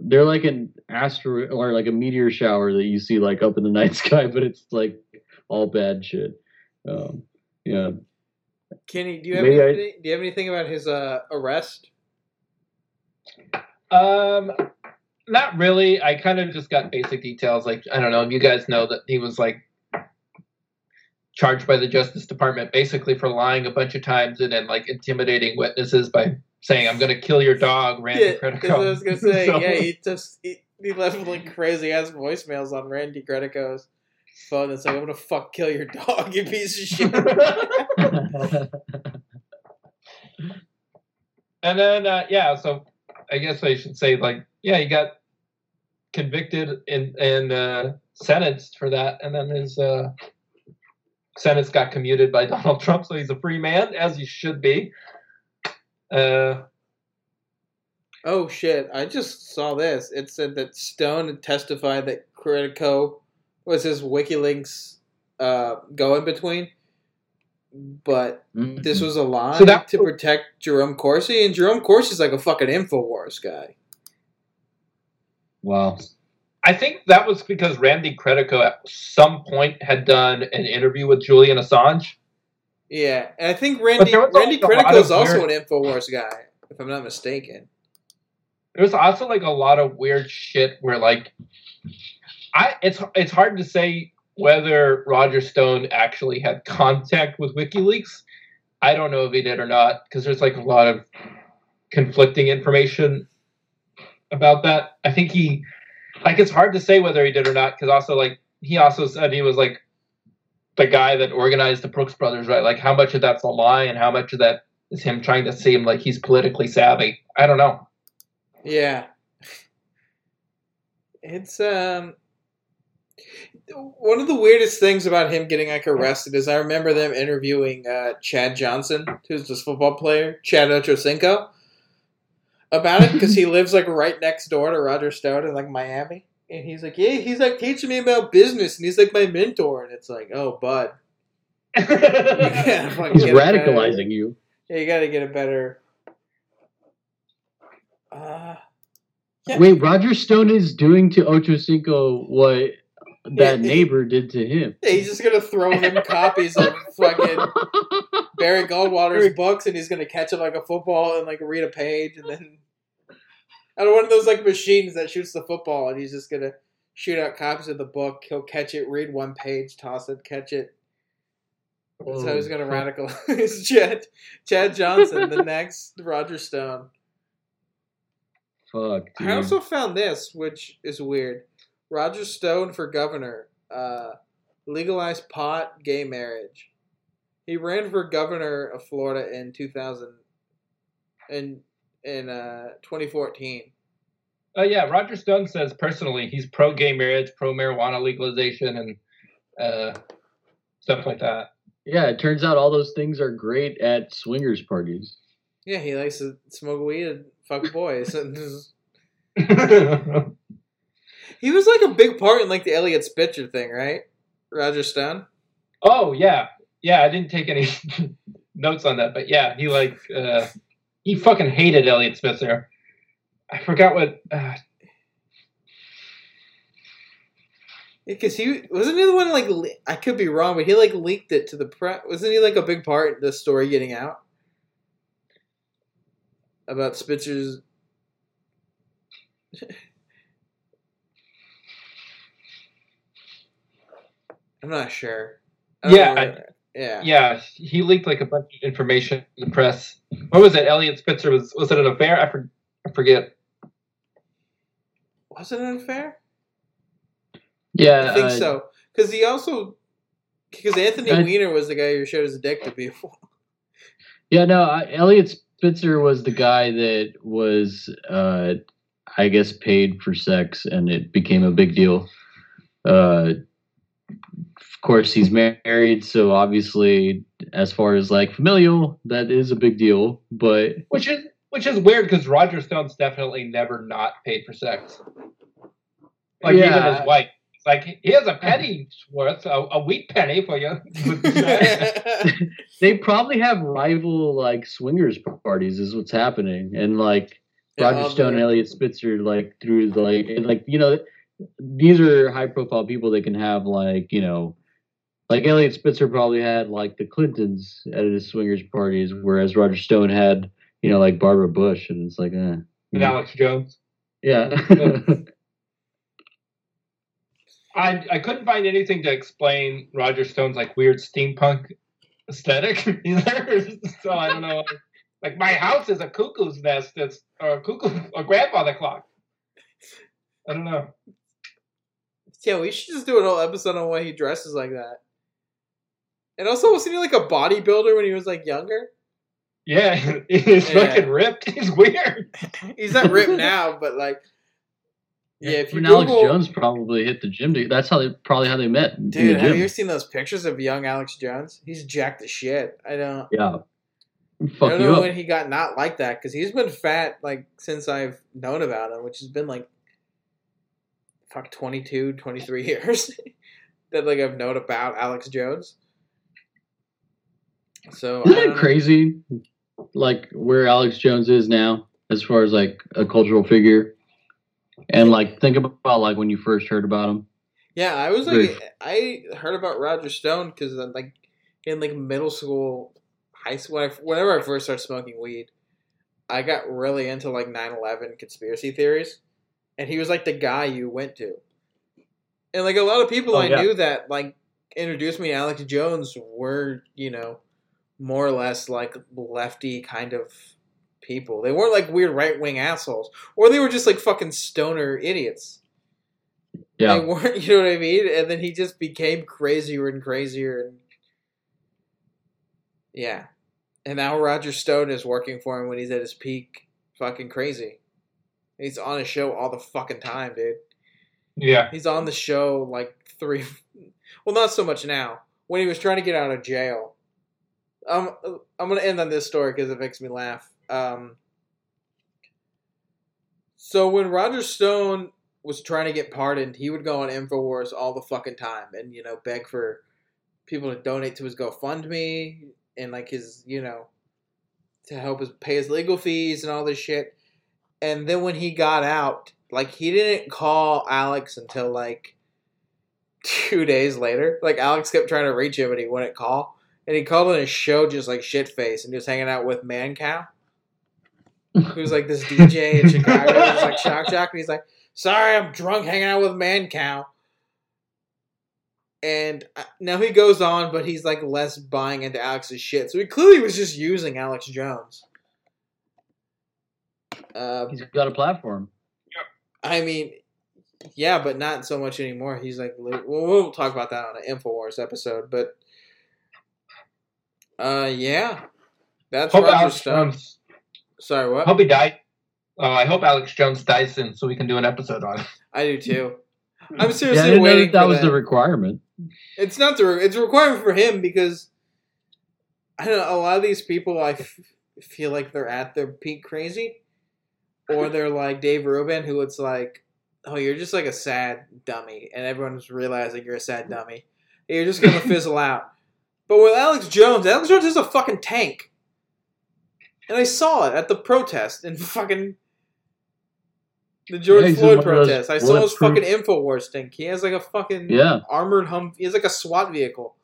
they're like an asteroid or like a meteor shower that you see like up in the [laughs] night sky, but it's like all bad shit. Um, yeah. Kenny, do you have anything, I, do you have anything about his uh, arrest? Um, not really. I kind of just got basic details. Like I don't know. If you guys know that he was like charged by the Justice Department basically for lying a bunch of times and then like intimidating witnesses by saying, "I'm going to kill your dog," Randy yeah, Credico. I was going to say, [laughs] so, yeah, he just he, he left like crazy ass voicemails on Randy Credico's phone that's like, "I'm going to fuck kill your dog, you piece of shit." [laughs] and then uh, yeah, so I guess I should say like, yeah, he got convicted and and uh, sentenced for that, and then his uh, sentence got commuted by [laughs] Donald Trump, so he's a free man, as he should be. Uh, oh shit! I just saw this. It said that Stone had testified that Credico was his WikiLeaks uh, go in between, but mm-hmm. this was a lie so that, to protect Jerome Corsi, and Jerome Corsi's like a fucking Infowars guy. Wow. I think that was because Randy Credico at some point had done an interview with Julian Assange yeah, and I think Randy Randy Credico is also weird... an Infowars guy, if I'm not mistaken. There was also like a lot of weird shit where like, I it's it's hard to say whether Roger Stone actually had contact with WikiLeaks. I don't know if he did or not because there's like a lot of conflicting information about that. I think he like it's hard to say whether he did or not because also like he also said he was like the guy that organized the Brooks Brothers, right? Like how much of that's a lie and how much of that is him trying to seem like he's politically savvy. I don't know. Yeah. It's um one of the weirdest things about him getting like arrested is I remember them interviewing uh, Chad Johnson, who's this football player, Chad Ochocinco, about it because he [laughs] lives like right next door to Roger Stone in like Miami. And he's like, yeah, he's like teaching me about business, and he's like my mentor. And it's like, oh, bud. [laughs] he's radicalizing you. Yeah, you got to get a better. Uh, yeah. Wait, Roger Stone is doing to Ochocinco what that yeah, neighbor did to him. Yeah, he's just gonna throw him copies of [laughs] fucking Barry Goldwater's books, and he's gonna catch it like a football and like read a page, and then out of one of those like machines that shoots the football, and he's just gonna shoot out copies of the book. He'll catch it, read one page, toss it, catch it. That's how he's gonna radicalize [laughs] Chad Chad Johnson, the [laughs] next Roger Stone. Fuck. Dude. I also found this, which is weird. Roger Stone for governor. Uh, legalized pot, gay marriage. He ran for governor of Florida in 2000 in in uh, 2014. Uh, yeah, Roger Stone says personally he's pro gay marriage, pro marijuana legalization, and uh, stuff like that. Yeah, it turns out all those things are great at swingers parties. Yeah, he likes to smoke weed and fuck boys. and just- [laughs] he was like a big part in like the Eliot Spitzer thing, right? Roger Stone. oh yeah, yeah. I didn't take any [laughs] notes on that, but yeah, he like uh, he fucking hated Eliot Spitzer. I forgot what. Uh, Because he wasn't he the one like I could be wrong, but he like leaked it to the press. Wasn't he like a big part in the story getting out about Spitzer's? [laughs] I'm not sure. Yeah, know I- where- yeah, yeah, he leaked like a bunch of information in the press. What was it? Eliot Spitzer was was it an affair? I, for, I forget. Was it an affair? Yeah, I think uh, so. Because he also, because Anthony I- Weiner was the guy who showed his dick to people. [laughs] Yeah, no, I, Eliot Spitzer was the guy that was, uh, I guess, paid for sex, and it became a big deal. Uh, of course, he's married, so obviously, as far as like familial, that is a big deal. But Which is which is weird because Roger Stone's definitely never not paid for sex. Like even Yeah. his wife. Like here's a penny worth, a, a wheat penny for you. they probably have rival like swingers parties, is what's happening, and like Roger all Stone and Eliot Spitzer like through the, like and, like you know these are high profile people that can have like you know like Eliot Spitzer probably had like the Clintons at his swingers parties, whereas Roger Stone had you know like Barbara Bush, and it's like eh, and Alex Jones. yeah. [laughs] I I couldn't find anything to explain Roger Stone's like weird steampunk aesthetic [laughs] either. so I don't know. Like my house is a cuckoo's nest. It's or a cuckoo a grandfather clock. I don't know. Yeah, we should just do an whole episode on why he dresses like that. And also, wasn't he like a bodybuilder when he was like younger? Yeah, [laughs] he's Yeah. fucking ripped. [laughs] He's weird. He's not ripped [laughs] now, but like, yeah. If you and Alex Jones probably hit the gym. To, that's how they probably how they met. dude, the have you seen those pictures of young Alex Jones? He's jacked as shit. I don't. Yeah. I Fuck don't you know up. when he got not like that because he's been fat like since I've known about him, which has been like fuck 22, 23 [laughs] years that like I've known about Alex Jones. So Isn't it crazy? Like where Alex Jones is now, as far as like a cultural figure, and like think about like when you first heard about him. Yeah, I was like, I heard about Roger Stone because uh, like in like middle school, high school, when I, whenever I first started smoking weed, I got really into like 9-11 conspiracy theories, and he was like the guy you went to, and like a lot of people Oh, I yeah. knew that like introduced me to Alex Jones were you know more or less like lefty kind of people. They weren't like weird right wing assholes, or they were just like fucking stoner idiots. Yeah, They weren't, [laughs] you know what I mean? And then he just became crazier and crazier and yeah. And now Roger Stone is working for him when he's at his peak. Fucking crazy. He's on a show all the fucking time, dude. Yeah. He's on the show like three [laughs] well not so much now. When he was trying to get out of jail. Um I'm gonna end on this story because it makes me laugh. Um so when Roger Stone was trying to get pardoned, he would go on Infowars all the fucking time and, you know, beg for people to donate to his GoFundMe and like his, you know, to help his pay his legal fees and all this shit. And then when he got out, like he didn't call Alex until like two days later. Like Alex kept trying to reach him and he wouldn't call. and he called on his show just like shit face, and he was hanging out with Mancow, who's like this DJ in [laughs] Chicago, just like shock jock, and he's like, "Sorry, I'm drunk, hanging out with Mancow." And uh, now he goes on, but he's like less buying into Alex's shit. So he clearly was just using Alex Jones. Uh, He's got a platform. I mean, yeah, but not so much anymore. He's like, li- well, we'll talk about that on an Infowars episode, but uh, yeah, that's Hope Roger Alex Stone. Jones. Sorry, what? Hope he died. Oh, I hope Alex Jones dies soon so we can do an episode on it. I do too. [laughs] I'm Yeah, I seriously didn't waiting that, that for was that. the requirement. it's not the re- it's a requirement for him because I don't know a lot of these people I f- feel like they're at their peak crazy, or they're like Dave Rubin, who it's like, oh, you're just like a sad dummy, and everyone's realizing you're a sad dummy. You're just gonna [laughs] fizzle out. But with Alex Jones, Alex Jones is a fucking tank, and I saw it at the protest in [laughs] fucking. The George Yeah, Floyd one of those protest. I saw his fucking Infowars tank. He has like a fucking Yeah. armored hum. He has like a SWAT vehicle.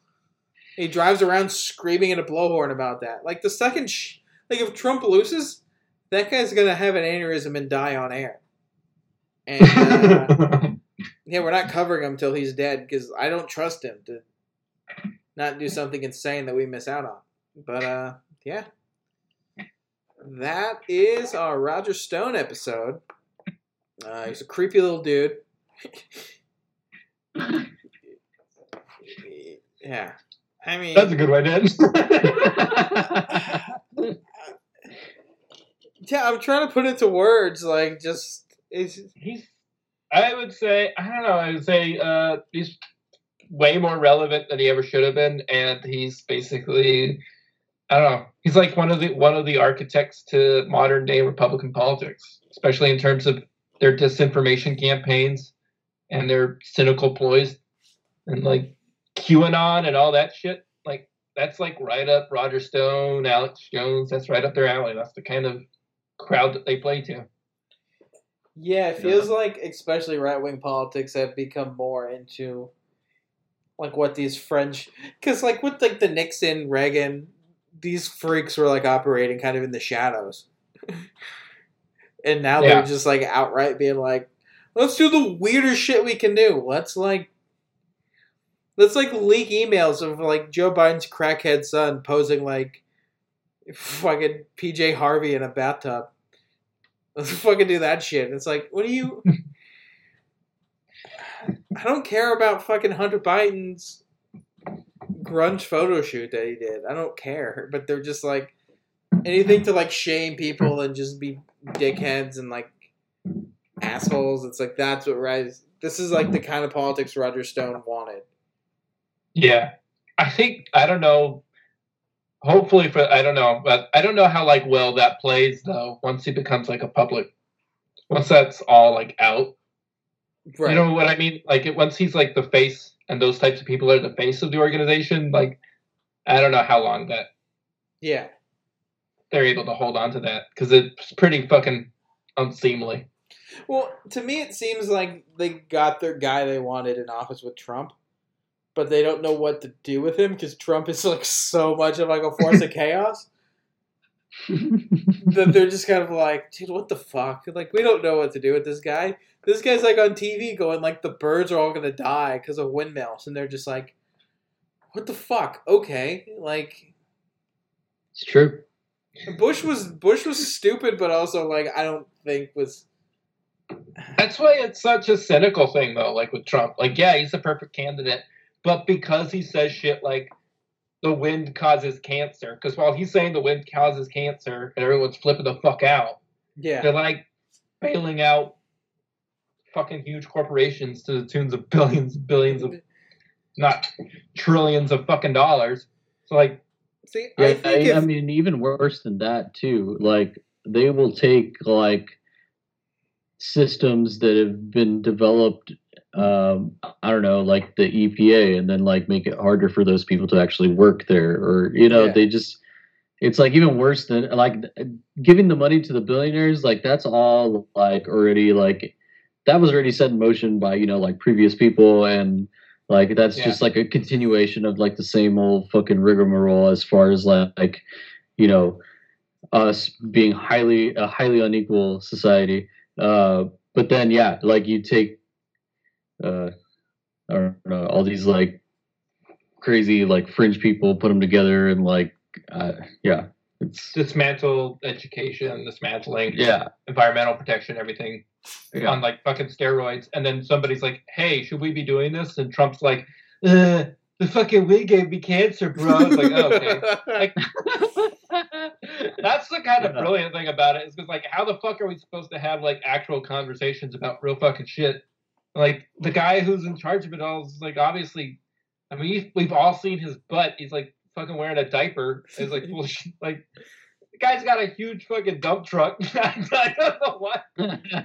He drives around screaming at a blowhorn about that. Like the second, sh- like if Trump loses, that guy's gonna have an aneurysm and die on air. And [laughs] uh, yeah, we're not covering him until he's dead because I don't trust him to not do something insane that we miss out on. But uh, yeah, that is our Roger Stone episode. Uh, he's a creepy little dude. [laughs] yeah, I mean, That's a good way to end. [laughs] yeah, I'm trying to put it to words. Like, just it's he's I would say I don't know, I would say uh he's way more relevant than he ever should have been and he's basically I don't know. He's like one of the one of the architects to modern day Republican politics, especially in terms of their disinformation campaigns and their cynical ploys and like QAnon and all that shit. Like that's like right up Roger Stone, Alex Jones, that's right up their alley. That's the kind of crowd that they play to. Yeah, it feels like especially right wing politics have become more into like what these French because like with like the Nixon Reagan these freaks were like operating kind of in the shadows, [laughs] and now Yeah. they're just like outright being like, let's do the weirdest shit we can do. Let's like. Let's like leak emails of like Joe Biden's crackhead son posing like fucking PJ Harvey in a bathtub. Let's fucking do that shit. It's like, what do you? [laughs] I don't care about fucking Hunter Biden's grunge photo shoot that he did. I don't care, but they're just like anything to like shame people and just be dickheads and like assholes. It's like that's what rise. This is like the kind of politics Roger Stone wanted. Yeah, I think I don't know. Hopefully, for I don't know, but I don't know how like well that plays though. Once he becomes like a public, once that's all like out, Right. you know what I mean? Like it, once he's like the face, and those types of people are the face of the organization. Like I don't know how long that yeah. they're able to hold on to that because it's pretty fucking unseemly. Well, to me, it seems like they got their guy they wanted in office with Trump, but they don't know what to do with him because Trump is like so much of like a force of [laughs] chaos [laughs] that they're just kind of like, dude, what the fuck? Like, we don't know what to do with this guy. This guy's like on TV going like the birds are all gonna die because of windmills, and they're just like, what the fuck? Okay, like It's true. Bush was Bush was stupid, but also like I don't think was That's why it's such a cynical thing, though. Like with Trump, like yeah, he's the perfect candidate, but because he says shit like the wind causes cancer, because while he's saying the wind causes cancer and everyone's flipping the fuck out, yeah. they're like bailing out fucking huge corporations to the tunes of billions, billions of not trillions of fucking dollars. So like, See, Yeah, I I, think I if, mean, even worse than that too. Like they will take like systems that have been developed. Um, I don't know, like the EPA, and then like make it harder for those people to actually work there, or you know, Yeah. they just. It's like even worse than like giving the money to the billionaires. Like that's all like already like that was already set in motion by you know like previous people and Like that's Yeah. just like a continuation of like the same old fucking rigmarole as far as like, like you know us being highly a highly unequal society. Uh, but then yeah, like you take uh, I don't know all these like crazy like fringe people, put them together, and like uh, yeah, it's Dismantle education, dismantling yeah environmental protection, everything yeah. on like fucking steroids. And then somebody's like, "Hey, should we be doing this?" And Trump's like, uh, "The fucking weed gave me cancer, bro." It's like, oh, okay. [laughs] Like, [laughs] That's the kind of Yeah. brilliant thing about it is because like, how the fuck are we supposed to have like actual conversations about real fucking shit? Like the guy who's in charge of it all is like obviously, I mean, we've, we've all seen his butt. He's like fucking wearing a diaper. It's like [laughs] of like. The guy's got a huge fucking dump truck. [laughs] I don't know what.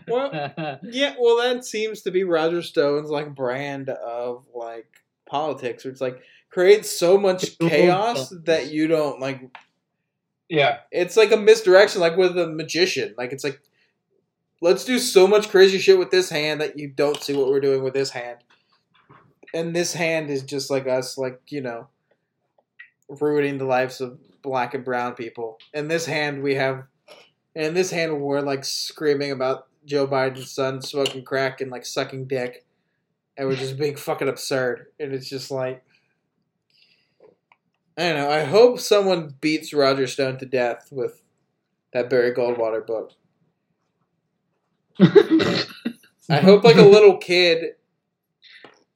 Well, Yeah, well, that seems to be Roger Stone's like brand of like politics, where it's like creates so much [laughs] chaos that you don't like. Yeah, It's like a misdirection, like with a magician. Like it's like, let's do so much crazy shit with this hand that you don't see what we're doing with this hand, and this hand is just like us, like you know, ruining the lives of black and brown people. In this hand, we have, in this hand, we're like screaming about Joe Biden's son smoking crack and like sucking dick, and we're just being fucking absurd. And it's just like, I don't know. I hope someone beats Roger Stone to death with that Barry Goldwater book. I hope like a [laughs] little kid.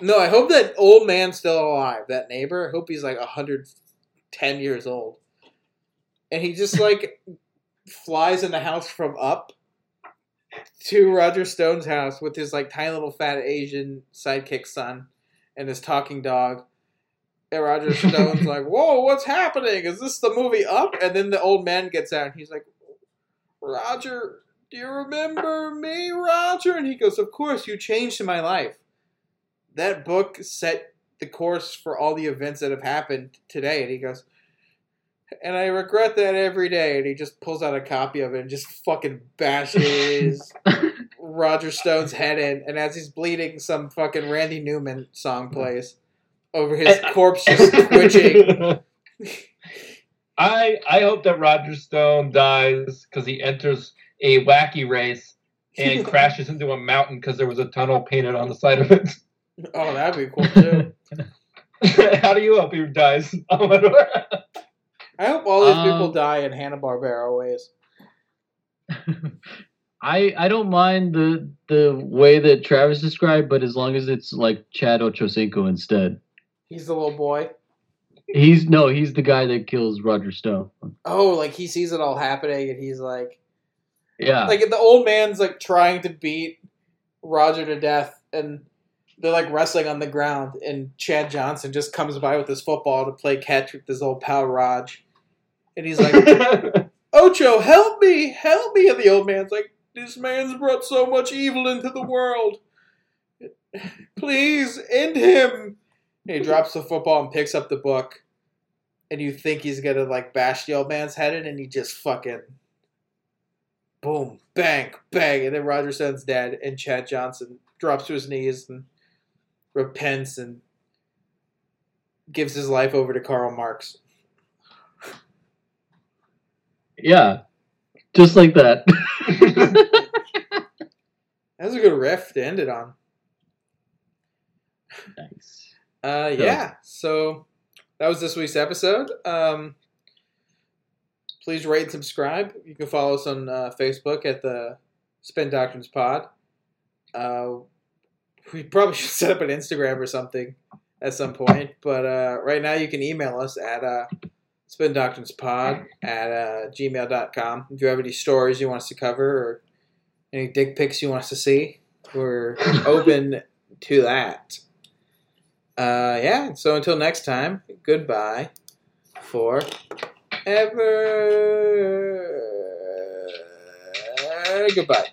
No, I hope that old man's still alive. That neighbor. I hope he's like hundred ten years old, and he just like [laughs] flies in the house from up to Roger Stone's house with his like tiny little fat Asian sidekick son and his talking dog. And Roger Stone's [laughs] like, "Whoa, what's happening? Is this the movie Up?" And then the old man gets out and he's like, "Roger, do you remember me, Roger?" And he goes, "Of course, you changed my life. That book set the course for all the events that have happened today." And he goes, "And I regret that every day." And he just pulls out a copy of it and just fucking bashes [laughs] Roger Stone's head in. And as he's bleeding, some fucking Randy Newman song plays over his corpse just [laughs] twitching. I I hope that Roger Stone dies because he enters a wacky race and [laughs] crashes into a mountain because there was a tunnel painted on the side of it. Oh, that'd be [laughs] cool too. How do you hope he dies? [laughs] I hope all these people Um, die in Hanna Barbera ways. I I don't mind the the way that Travis described, but as long as it's like Chad Ochocinco instead. He's the little boy. He's no, he's the guy that kills Roger Stone. Oh, like he sees it all happening and he's like, Yeah. like the old man's like trying to beat Roger to death and they're like wrestling on the ground and Chad Johnson just comes by with his football to play catch with his old pal Raj. And he's like, [laughs] Ocho, help me, help me. And the old man's like, this man's brought so much evil into the world. Please end him. And he drops the football and picks up the book. And you think he's gonna like bash the old man's head in, and he just fucking boom, bang, bang, and then Roger Stone's dead, and Chad Johnson drops to his knees and repents and gives his life over to Karl Marx. yeah. Just like that. [laughs] [laughs] That was a good riff to end it on. Thanks. Uh, yeah. So that was this week's episode. Um, please rate and subscribe. You can follow us on uh, Facebook at the Spin Doctrines Pod. Uh, we probably [laughs] should set up an Instagram or something at some point, but uh, right now you can email us at uh, spindoctrinespod at uh, gmail.com. If you have any stories you want us to cover or any dick pics you want us to see, we're [laughs] open to that. Uh, yeah. So until next time, goodbye for ever. Goodbye.